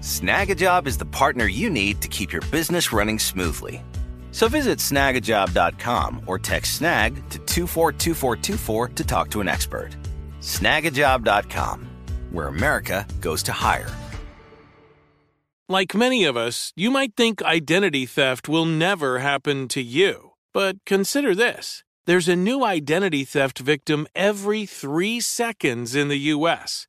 Snagajob is the partner you need to keep your business running smoothly. So visit snagajob.com or text snag to 242424 to talk to an expert. Snagajob.com, where America goes to hire. Like many of us, you might think identity theft will never happen to you. But consider this there's a new identity theft victim every three seconds in the U.S.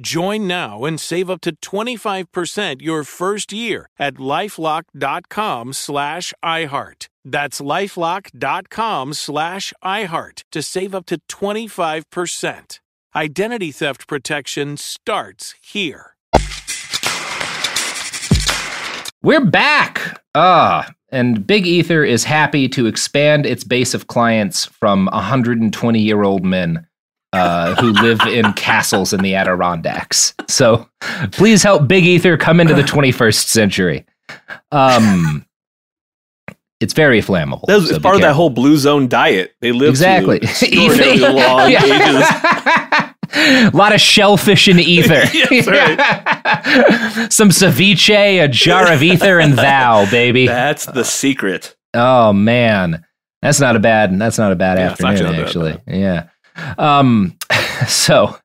Join now and save up to 25% your first year at lifelock.com slash iHeart. That's lifelock.com slash iHeart to save up to 25%. Identity theft protection starts here. We're back. Ah, and Big Ether is happy to expand its base of clients from 120 year old men uh, who live in castles in the Adirondacks. So please help Big Ether come into the 21st century. Um, it's very flammable. That was, so part of that whole blue zone diet. They live Exactly. extraordinarily long Yeah. ages. A lot of shellfish in ether. Yes, Some ceviche, a jar of ether, and thou, baby. That's the secret. Oh man, that's not a bad. That's not a bad Yeah, afternoon, actually bad, actually. Yeah. Um. So,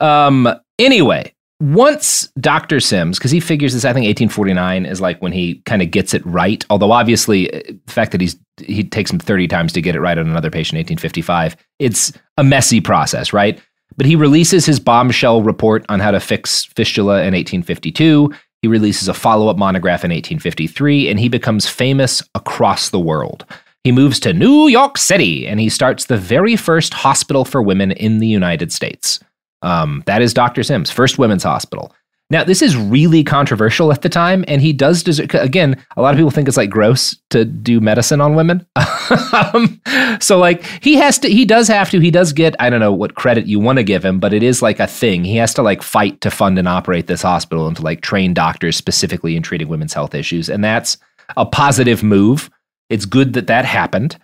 um. Anyway, once Dr. Sims, because he figures this, I think 1849 is like when he kind of gets it right. Although obviously, uh, the fact that he's he takes him 30 times to get it right on another patient, 1855, it's a messy process, right? But he releases his bombshell report on how to fix fistula in 1852. He releases a follow up monograph in 1853, and he becomes famous across the world. He moves to New York City and he starts the very first hospital for women in the United States. Um, that is Dr. Sims, first women's hospital. Now, this is really controversial at the time, and he does deserve, again, a lot of people think it's like gross to do medicine on women. um, so, like, he has to, he does have to, he does get, I don't know what credit you want to give him, but it is like a thing. He has to, like, fight to fund and operate this hospital and to, like, train doctors specifically in treating women's health issues. And that's a positive move. It's good that that happened.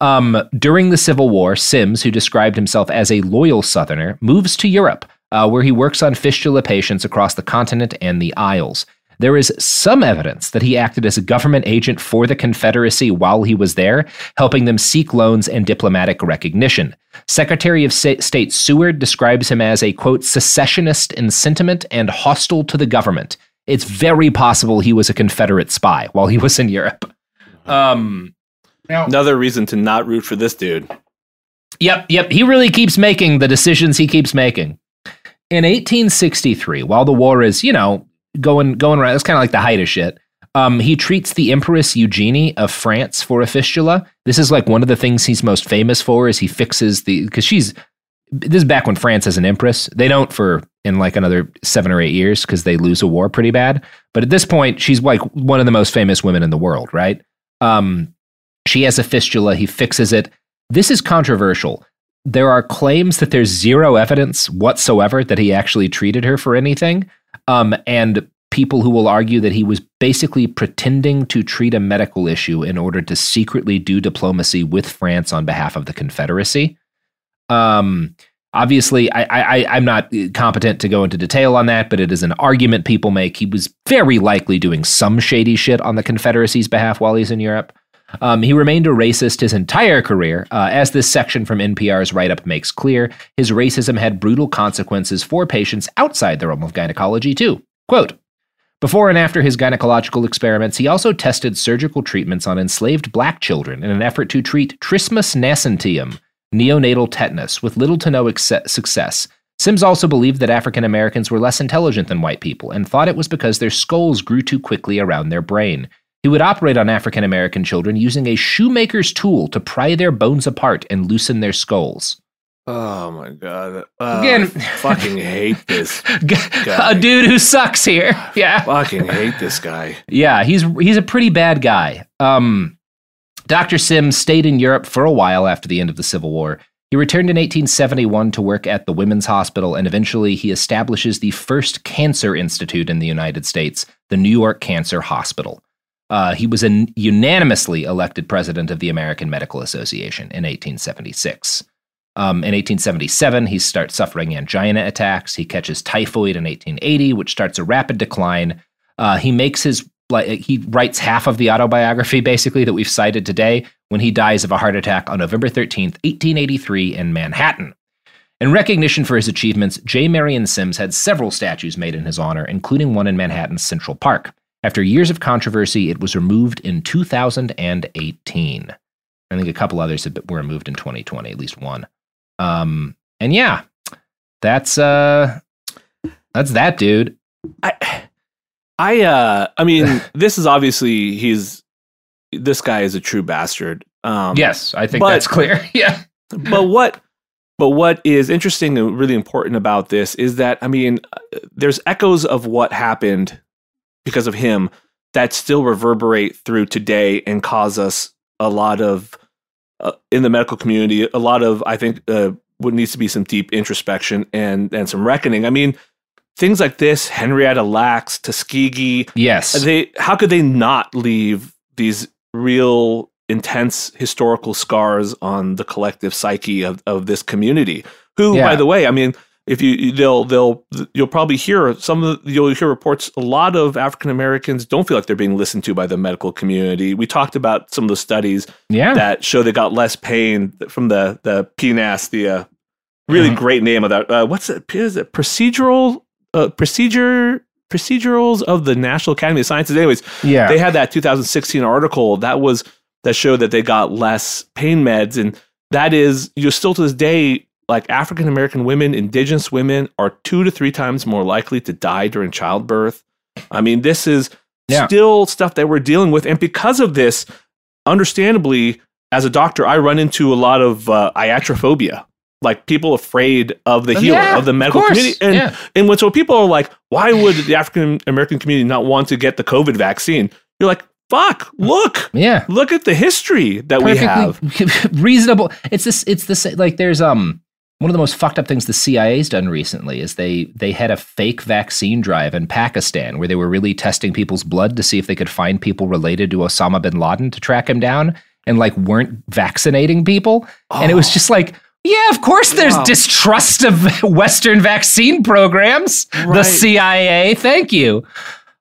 Um, during the Civil War, Sims, who described himself as a loyal Southerner, moves to Europe, uh, where he works on fistula patients across the continent and the Isles. There is some evidence that he acted as a government agent for the Confederacy while he was there, helping them seek loans and diplomatic recognition. Secretary of State Seward describes him as a, quote, secessionist in sentiment and hostile to the government. It's very possible he was a Confederate spy while he was in Europe. Um, now, Another reason to not root for this dude. Yep, yep. He really keeps making the decisions he keeps making. In 1863, while the war is, you know, going going around, it's kind of like the height of shit. Um, he treats the Empress Eugenie of France for a fistula. This is like one of the things he's most famous for. Is he fixes the because she's this is back when France has an empress. They don't for in like another seven or eight years because they lose a war pretty bad. But at this point, she's like one of the most famous women in the world, right? Um, she has a fistula. He fixes it. This is controversial. There are claims that there's zero evidence whatsoever that he actually treated her for anything. Um, and people who will argue that he was basically pretending to treat a medical issue in order to secretly do diplomacy with France on behalf of the Confederacy. Um, obviously, I, I, I'm not competent to go into detail on that, but it is an argument people make. He was very likely doing some shady shit on the Confederacy's behalf while he's in Europe. Um, he remained a racist his entire career. Uh, as this section from NPR's write up makes clear, his racism had brutal consequences for patients outside the realm of gynecology, too. Quote Before and after his gynecological experiments, he also tested surgical treatments on enslaved black children in an effort to treat trismus nascentium, neonatal tetanus, with little to no ex- success. Sims also believed that African Americans were less intelligent than white people and thought it was because their skulls grew too quickly around their brain. He would operate on African American children using a shoemaker's tool to pry their bones apart and loosen their skulls. Oh my god! Uh, Again, I fucking hate this guy. A dude who sucks here. Yeah, fucking hate this guy. Yeah, he's he's a pretty bad guy. Um, Dr. Sims stayed in Europe for a while after the end of the Civil War. He returned in 1871 to work at the Women's Hospital, and eventually he establishes the first cancer institute in the United States, the New York Cancer Hospital. Uh, he was a unanimously elected president of the American Medical Association in 1876. Um, in 1877, he starts suffering angina attacks. He catches typhoid in 1880, which starts a rapid decline. Uh, he makes his like he writes half of the autobiography basically that we've cited today when he dies of a heart attack on November 13th, 1883 in Manhattan. In recognition for his achievements, J. Marion Sims had several statues made in his honor, including one in Manhattan's Central Park. After years of controversy, it was removed in 2018. I think a couple others were removed in 2020, at least one. Um, and yeah, that's uh, that's that dude. I, I, uh, I mean, this is obviously he's this guy is a true bastard. Um, yes, I think but, that's clear. yeah, but what? But what is interesting and really important about this is that I mean, uh, there's echoes of what happened because of him that still reverberate through today and cause us a lot of uh, in the medical community a lot of i think uh, what needs to be some deep introspection and and some reckoning i mean things like this henrietta lacks tuskegee yes they how could they not leave these real intense historical scars on the collective psyche of, of this community who yeah. by the way i mean if you they'll they'll you'll probably hear some of the, you'll hear reports a lot of African Americans don't feel like they're being listened to by the medical community. We talked about some of the studies yeah. that show they got less pain from the the PNAS, the uh, really mm-hmm. great name of that. Uh, what's it? Is it procedural uh, procedure procedurals of the National Academy of Sciences. Anyways, Yeah. they had that 2016 article that was that showed that they got less pain meds, and that is you're still to this day like African American women, Indigenous women are two to three times more likely to die during childbirth. I mean, this is Yeah. still stuff that we're dealing with, and because of this, understandably, as a doctor, I run into a lot of uh, iatrophobia. Like people afraid of the Oh, healer, yeah, of the medical course, community, and yeah. and when so people are like, why would the African American community not want to get the COVID vaccine? You're like, fuck, look, Yeah. look at the history that we have. Reasonable. It's this. It's this. Like there's um one of the most fucked up things the CIA's done recently is they they had a fake vaccine drive in Pakistan where they were really testing people's blood to see if they could find people related to Osama bin Laden to track him down and like weren't vaccinating people. And it was just like. Yeah, of course there's Wow. distrust of Western vaccine programs. The CIA, thank you.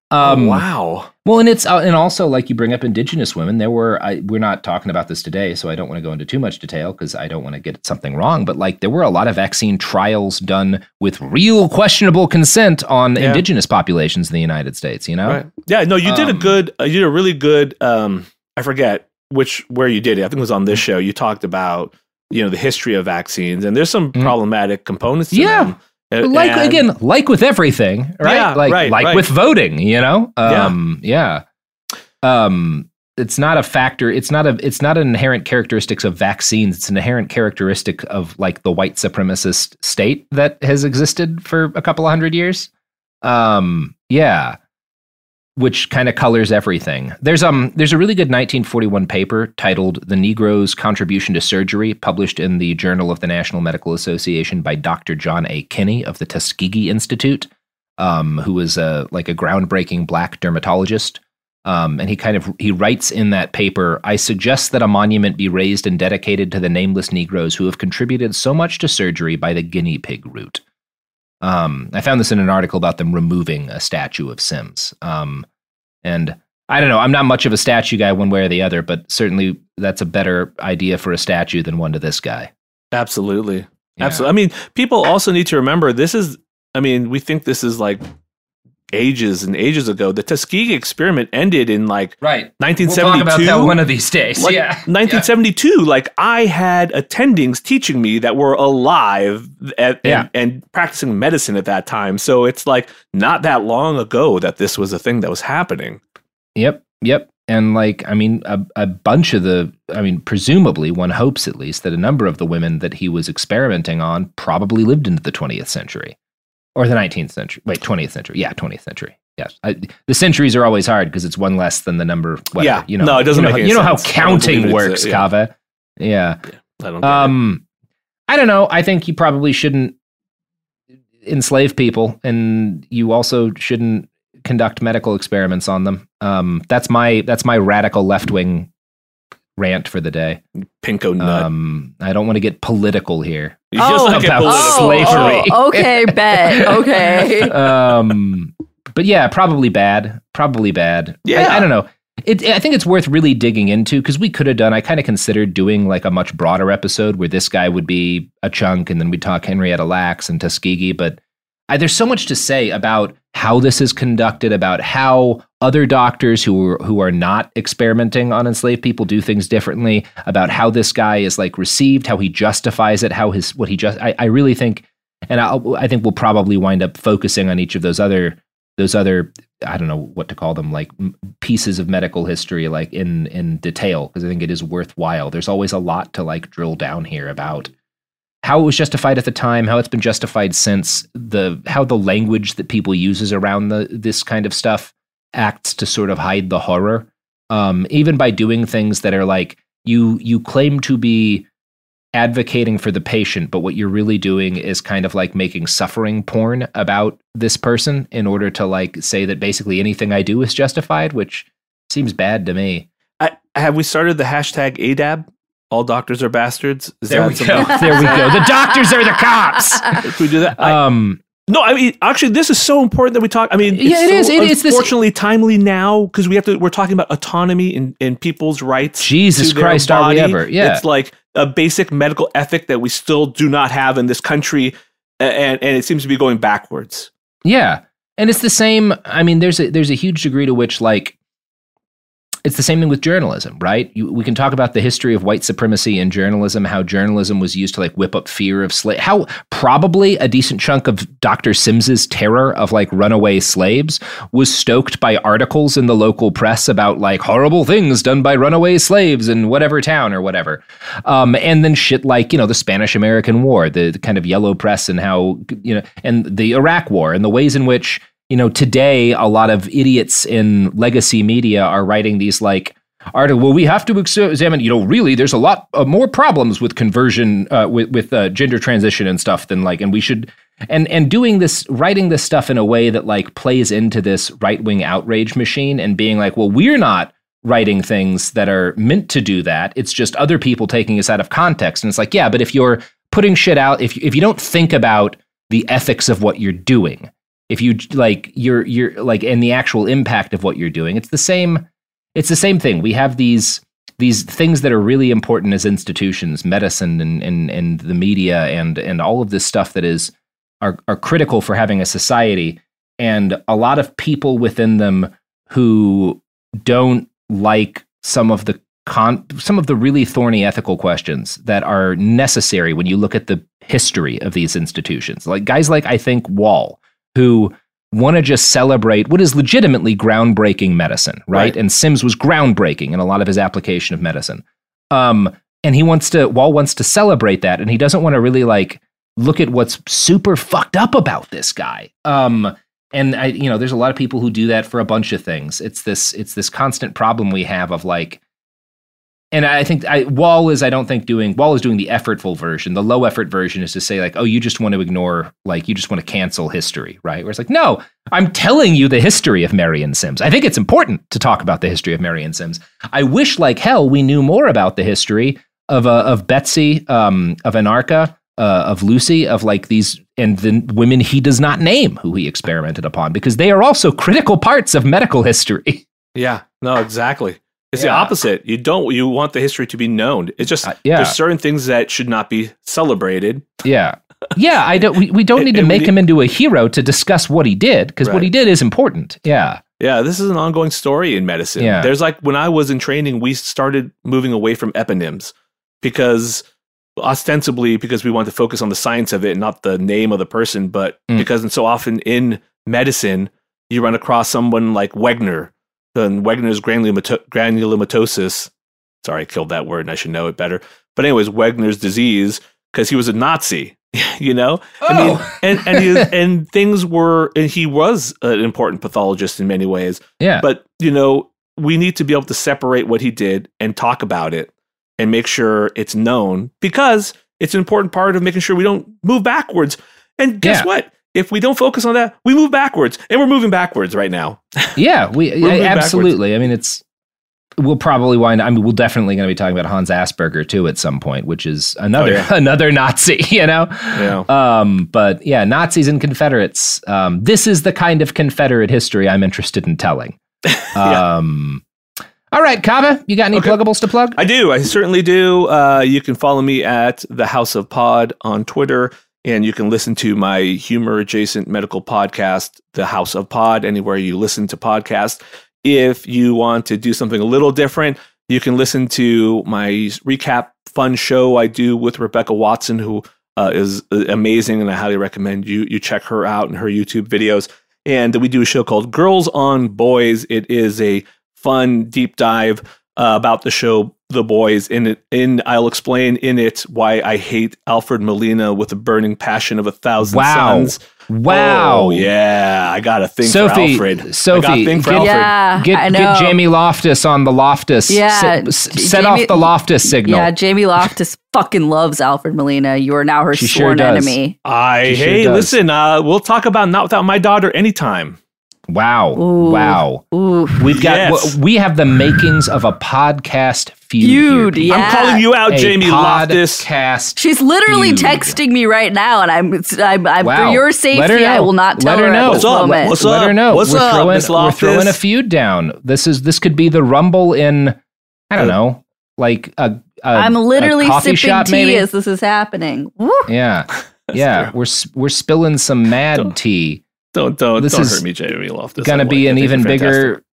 Um, wow. well, and it's uh, and also like you bring up indigenous women. There were I, we're not talking about this today, so I don't want to go into too much detail because I don't want to get something wrong. But like there were a lot of vaccine trials done with real questionable consent on Yeah. indigenous populations in the United States. You know, Right. Yeah. No, you did a Um, good. Uh, you did a really good. Um, I forget which where you did it. I think it was on this show. You talked about you know the history of vaccines, and there's some problematic components. To Mm. Yeah. them. Like and- again, like with everything, right? Yeah, like right, like right. with voting, you know. Yeah. Um, yeah. Um, it's not a factor. It's not a. It's not an inherent characteristics of vaccines. It's an inherent characteristic of like the white supremacist state that has existed for a couple of hundred years. Um, yeah, which kind of colors everything. There's um there's a really good 1941 paper titled "The Negro's Contribution to Surgery," published in the Journal of the National Medical Association by Dr. John A. Kenney of the Tuskegee Institute, um, who was a like a groundbreaking black dermatologist. Um, and he kind of he writes in that paper, I suggest that a monument be raised and dedicated to the nameless Negroes who have contributed so much to surgery by the guinea pig route. Um, I found this in an article about them removing a statue of Sims. Um, and I don't know, I'm not much of a statue guy one way or the other, but certainly that's a better idea for a statue than one to this guy. Absolutely. Yeah. Absolutely. I mean, people also need to remember this is, I mean, we think this is like ages and ages ago. The Tuskegee experiment ended in like Right. 1972. We'll talk about that one of these days. Like, yeah. 1972. Like I had attendings teaching me that were alive at, Yeah. and, and practicing medicine at that time. So it's like not that long ago that this was a thing that was happening. Yep, yep. And like, I mean, a, a bunch of the, I mean, presumably, one hopes at least that a number of the women that he was experimenting on probably lived into the 20th century or the 19th century. Wait, 20th century. Yeah, 20th century. Yes. I, the centuries are always hard because it's one less than the number. Whatever, Yeah. You know, No, it doesn't you know, make any You know how sense. Believe counting works, yeah. Kaveh. Yeah. I don't. Um, I don't know. I think you probably shouldn't enslave people, and you also shouldn't conduct medical experiments on them. Um, that's my that's my radical left wing rant for the day. Pinko nut. Um, I don't want to get political here. You just like about political. slavery. Oh, okay, bet. Okay. um, but yeah, probably bad. Probably bad. Yeah. I, I don't know. It, I think it's worth really digging into because we could have done. I kind of considered doing like a much broader episode where this guy would be a chunk, and then we'd talk Henrietta Lacks and Tuskegee. But I, there's so much to say about how this is conducted, about how other doctors who are, who are not experimenting on enslaved people do things differently, about how this guy is like received, how he justifies it, how his what he just. I, I really think, and I, I think we'll probably wind up focusing on each of those other those other I don't know what to call them like pieces of medical history like in in detail because I think it is worthwhile. There's always a lot to like drill down here about how it was justified at the time, how it's been justified since, the how the language that people uses around the this kind of stuff acts to sort of hide the horror. Um, even by doing things that are like you you claim to be advocating for the patient, but what you're really doing is kind of like making suffering porn about this person in order to like say that basically anything I do is justified, which seems bad to me. I, have we started the hashtag ADAB? All doctors are bastards. Is There we go. There we go. The doctors are the cops. Can we do that? I- Um, no, I mean, actually, this is so important that we talk. I mean, it's Yeah, it so is. It is this- Unfortunately, timely now because we have to. We're talking about autonomy and, and people's rights. Jesus Christ, are we ever? Yeah. it's like a basic medical ethic that we still do not have in this country, and and it seems to be going backwards. Yeah. And it's the same. I mean, there's a there's a huge degree to which like it's the same thing with journalism, right? You, we can talk about the history of white supremacy in journalism, how journalism was used to like whip up fear of slave, how probably a decent chunk of Dr. Sims's terror of like runaway slaves was stoked by articles in the local press about like horrible things done by runaway slaves in whatever town or whatever. Um, and then shit like, you know, the Spanish American War, the, the kind of yellow press and how, you know, and the Iraq War and the ways in which you know, today a lot of idiots in legacy media are writing these like article. Well, we have to examine. You know, really, there's a lot uh, more problems with conversion, uh, with with uh, gender transition and stuff than like, and we should. And and doing this, writing this stuff in a way that like plays into this right wing outrage machine, and being like, well, we're not writing things that are meant to do that. It's just other people taking us out of context. And it's like, yeah, but if you're putting shit out, if if you don't think about the ethics of what you're doing, if you like you're you're like and the actual impact of what you're doing it's the same it's the same thing. We have these these things that are really important as institutions medicine and and, and the media and and all of this stuff that is are, are critical for having a society. And a lot of people within them who don't like some of the con- some of the really thorny ethical questions that are necessary when you look at the history of these institutions. Like guys like i think wall who want to just celebrate what is legitimately groundbreaking medicine, right? right? And Sims was groundbreaking in a lot of his application of medicine. Um, and he wants to, Wall wants to celebrate that, and he doesn't want to really like look at what's super fucked up about this guy. Um, and I, you know, there's a lot of people who do that for a bunch of things. It's this, it's this constant problem we have of like, and I think I, Wall is I don't think doing Wall is doing the effortful version. The low effort version is to say like, oh, you just want to ignore like you just want to cancel history, right? Where it's like, no, I'm telling you the history of Marion Sims. I think it's important to talk about the history of Marion Sims. I wish like hell we knew more about the history of uh, of Betsy, um, of Anarcha, uh, of Lucy, of like these and the women he does not name who he experimented upon because they are also critical parts of medical history. Yeah, no, exactly. It's yeah. the opposite. You don't. You want the history to be known. It's just uh, yeah. there's certain things that should not be celebrated. Yeah, yeah. I don't. We, we don't need to make him into a hero to discuss what he did because right. what he did is important. Yeah. Yeah, this is an ongoing story in medicine. Yeah. There's like when I was in training, we started moving away from eponyms because ostensibly because we want to focus on the science of it, not the name of the person, but mm. because and so often in medicine you run across someone like Wegener and Wegener's granulomatosis. Sorry, I killed that word and I should know it better. But anyways, Wegener's disease because he was a Nazi, you know. Oh. I mean, oh. and and he, and things were and he was an important pathologist in many ways. Yeah. But you know, we need to be able to separate what he did and talk about it and make sure it's known because it's an important part of making sure we don't move backwards. And guess yeah. what? If we don't focus on that, we move backwards, and we're moving backwards right now. Yeah, we absolutely. Backwards. I mean, it's we'll probably wind. I mean, we're definitely going to be talking about Hans Asperger too at some point, which is another oh, yeah. another Nazi. You know. Yeah. Um. But yeah, Nazis and Confederates. Um. This is the kind of Confederate history I'm interested in telling. yeah. Um. All right, Kaveh, you got any okay. pluggables to plug? I do. I certainly do. Uh, you can follow me at the House of Pod on Twitter. And you can listen to my humor adjacent medical podcast, The House of Pod, anywhere you listen to podcasts. If you want to do something a little different, you can listen to my recap fun show I do with Rebecca Watson, who uh, is uh, amazing, and I highly recommend you you check her out and her YouTube videos. And we do a show called Girls on Boys. It is a fun deep dive uh, about the show The Boys. In it, in I'll explain in it why I hate Alfred Molina with a burning passion of a thousand wow. suns. Wow! Oh, yeah, I got a thing Sophie, for Alfred. Sophie, thing for get, Alfred. Yeah, get, get Jamie Loftus on the Loftus. Yeah, S- set Jamie, off the Loftus signal. Yeah, Jamie Loftus fucking loves Alfred Molina. You are now her she sworn sure enemy. I she hey, sure listen, uh, we'll talk about not without my daughter anytime. Wow. Ooh. Wow. Ooh. We've got yes. we have the makings of a podcast feud. feud yeah. I'm calling you out, a Jamie Loftus. Podcast. She's literally feud. texting me right now, and I'm, I'm, I'm wow. for your safety. I will not tell Let her, her know. What's up? Moment. What's Let her know. What's we're up, throwing, Miss Loftus? We're throwing a feud down. This is this could be the rumble in I don't uh, know, like a. a I'm literally a sipping shop, tea maybe? as this is happening. Woo. Yeah, yeah. We're we're spilling some mad tea Don't don't This don't is hurt me, Jamie Loftus. Gonna be an even bigger,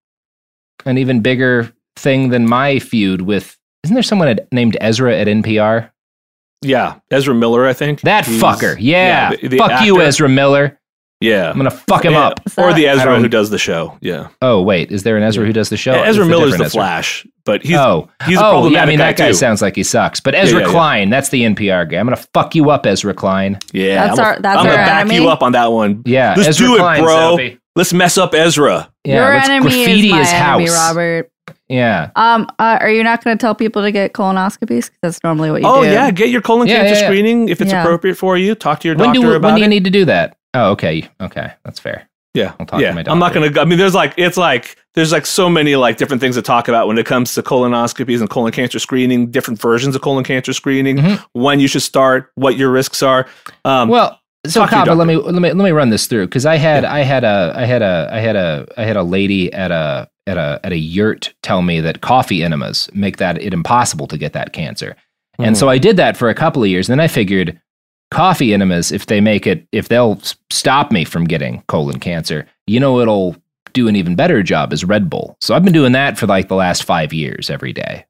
an even bigger thing than my feud with. Isn't there someone at- named Ezra at NPR? Yeah, Ezra Miller, I think That He's- fucker. Yeah. the- the Fuck you. Ezra Miller. Yeah, I'm gonna fuck him Yeah, up. Or the Ezra who does the show. Yeah, Oh wait, is there an Ezra who does the show? Yeah, Ezra a Miller's different the Ezra. Flash, but he's oh, he's a oh, yeah. I problematic mean, that guy too. sounds like he sucks. But Ezra yeah, yeah. Klein, that's the NPR guy. I'm gonna fuck you up, Ezra Klein. Yeah, That's I'm our- gonna- that's I'm our gonna back enemy? you up on that one. Yeah, let's Ezra do it, Klein, bro. Sophie. Let's mess up Ezra. Yeah, Your let's enemy graffiti is my his enemy, house. Robert. Yeah. Um, uh, are you not going to tell people to get colonoscopies? that's normally what you Oh do. Oh yeah, get your colon Yeah, cancer yeah, yeah. screening if it's Yeah. appropriate for you. Talk to your When doctor do about when do you need to do that? Oh, okay, okay, that's fair. Yeah, to yeah. I'm not gonna. I mean, there's like it's like there's like so many like different things to talk about when it comes to colonoscopies and colon cancer screening. Different versions of colon cancer screening. When you should start, what your risks are. Um, Mm-hmm. Well, so Kaveh, let me let me let me run this through because I had I had a I had a I had a I had a lady at a at a at a yurt tell me that coffee enemas make that it impossible to get that cancer, and Mhm. so I did that for a couple of years. And then I figured coffee enemas if they make it if they'll stop me from getting colon cancer, you know it'll do an even better job is Red Bull. So I've been doing that for like the last five years every day.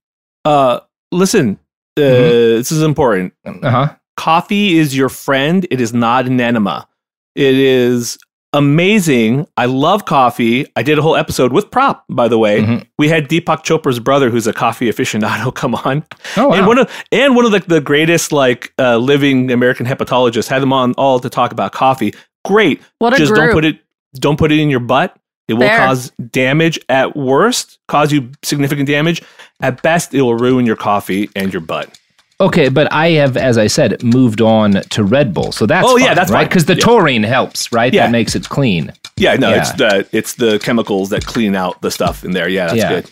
uh, listen, uh, Mm-hmm. this is important. Uh huh. Coffee is your friend. It is not an enema. It is amazing. I love coffee. I did a whole episode with Prop, by the way. Mhm. We had Deepak Chopra's brother, who's a coffee aficionado, come on. Oh, And one of and one of the, the greatest like uh, living American hepatologists had them on all to talk about coffee. Great. What a Just don't put it don't put it in your butt. It will Fair. cause damage at worst, cause you significant damage. At best, it will ruin your coffee and your butt. Okay, but I have, as I said, moved on to Red Bull, so that's Oh, yeah, that's right because the Yeah. taurine helps, right? Yeah. That makes it clean. Yeah, no, Yeah. it's the it's the chemicals that clean out the stuff in there. Yeah, that's Yeah. good.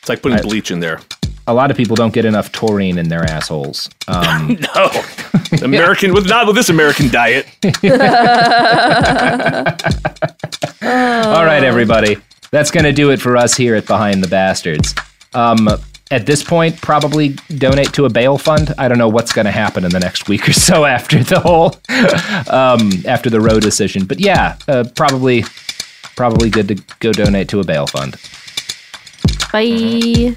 It's like putting I- bleach in there. A lot of people don't get enough taurine in their assholes. Um, No, American with not with this American diet. all right, everybody, that's going to do it for us here at Behind the Bastards. Um, at this point, probably donate to a bail fund. I don't know what's going to happen in the next week or so after the whole um, after the Roe decision, but yeah, uh, probably probably good to go donate to a bail fund. Bye.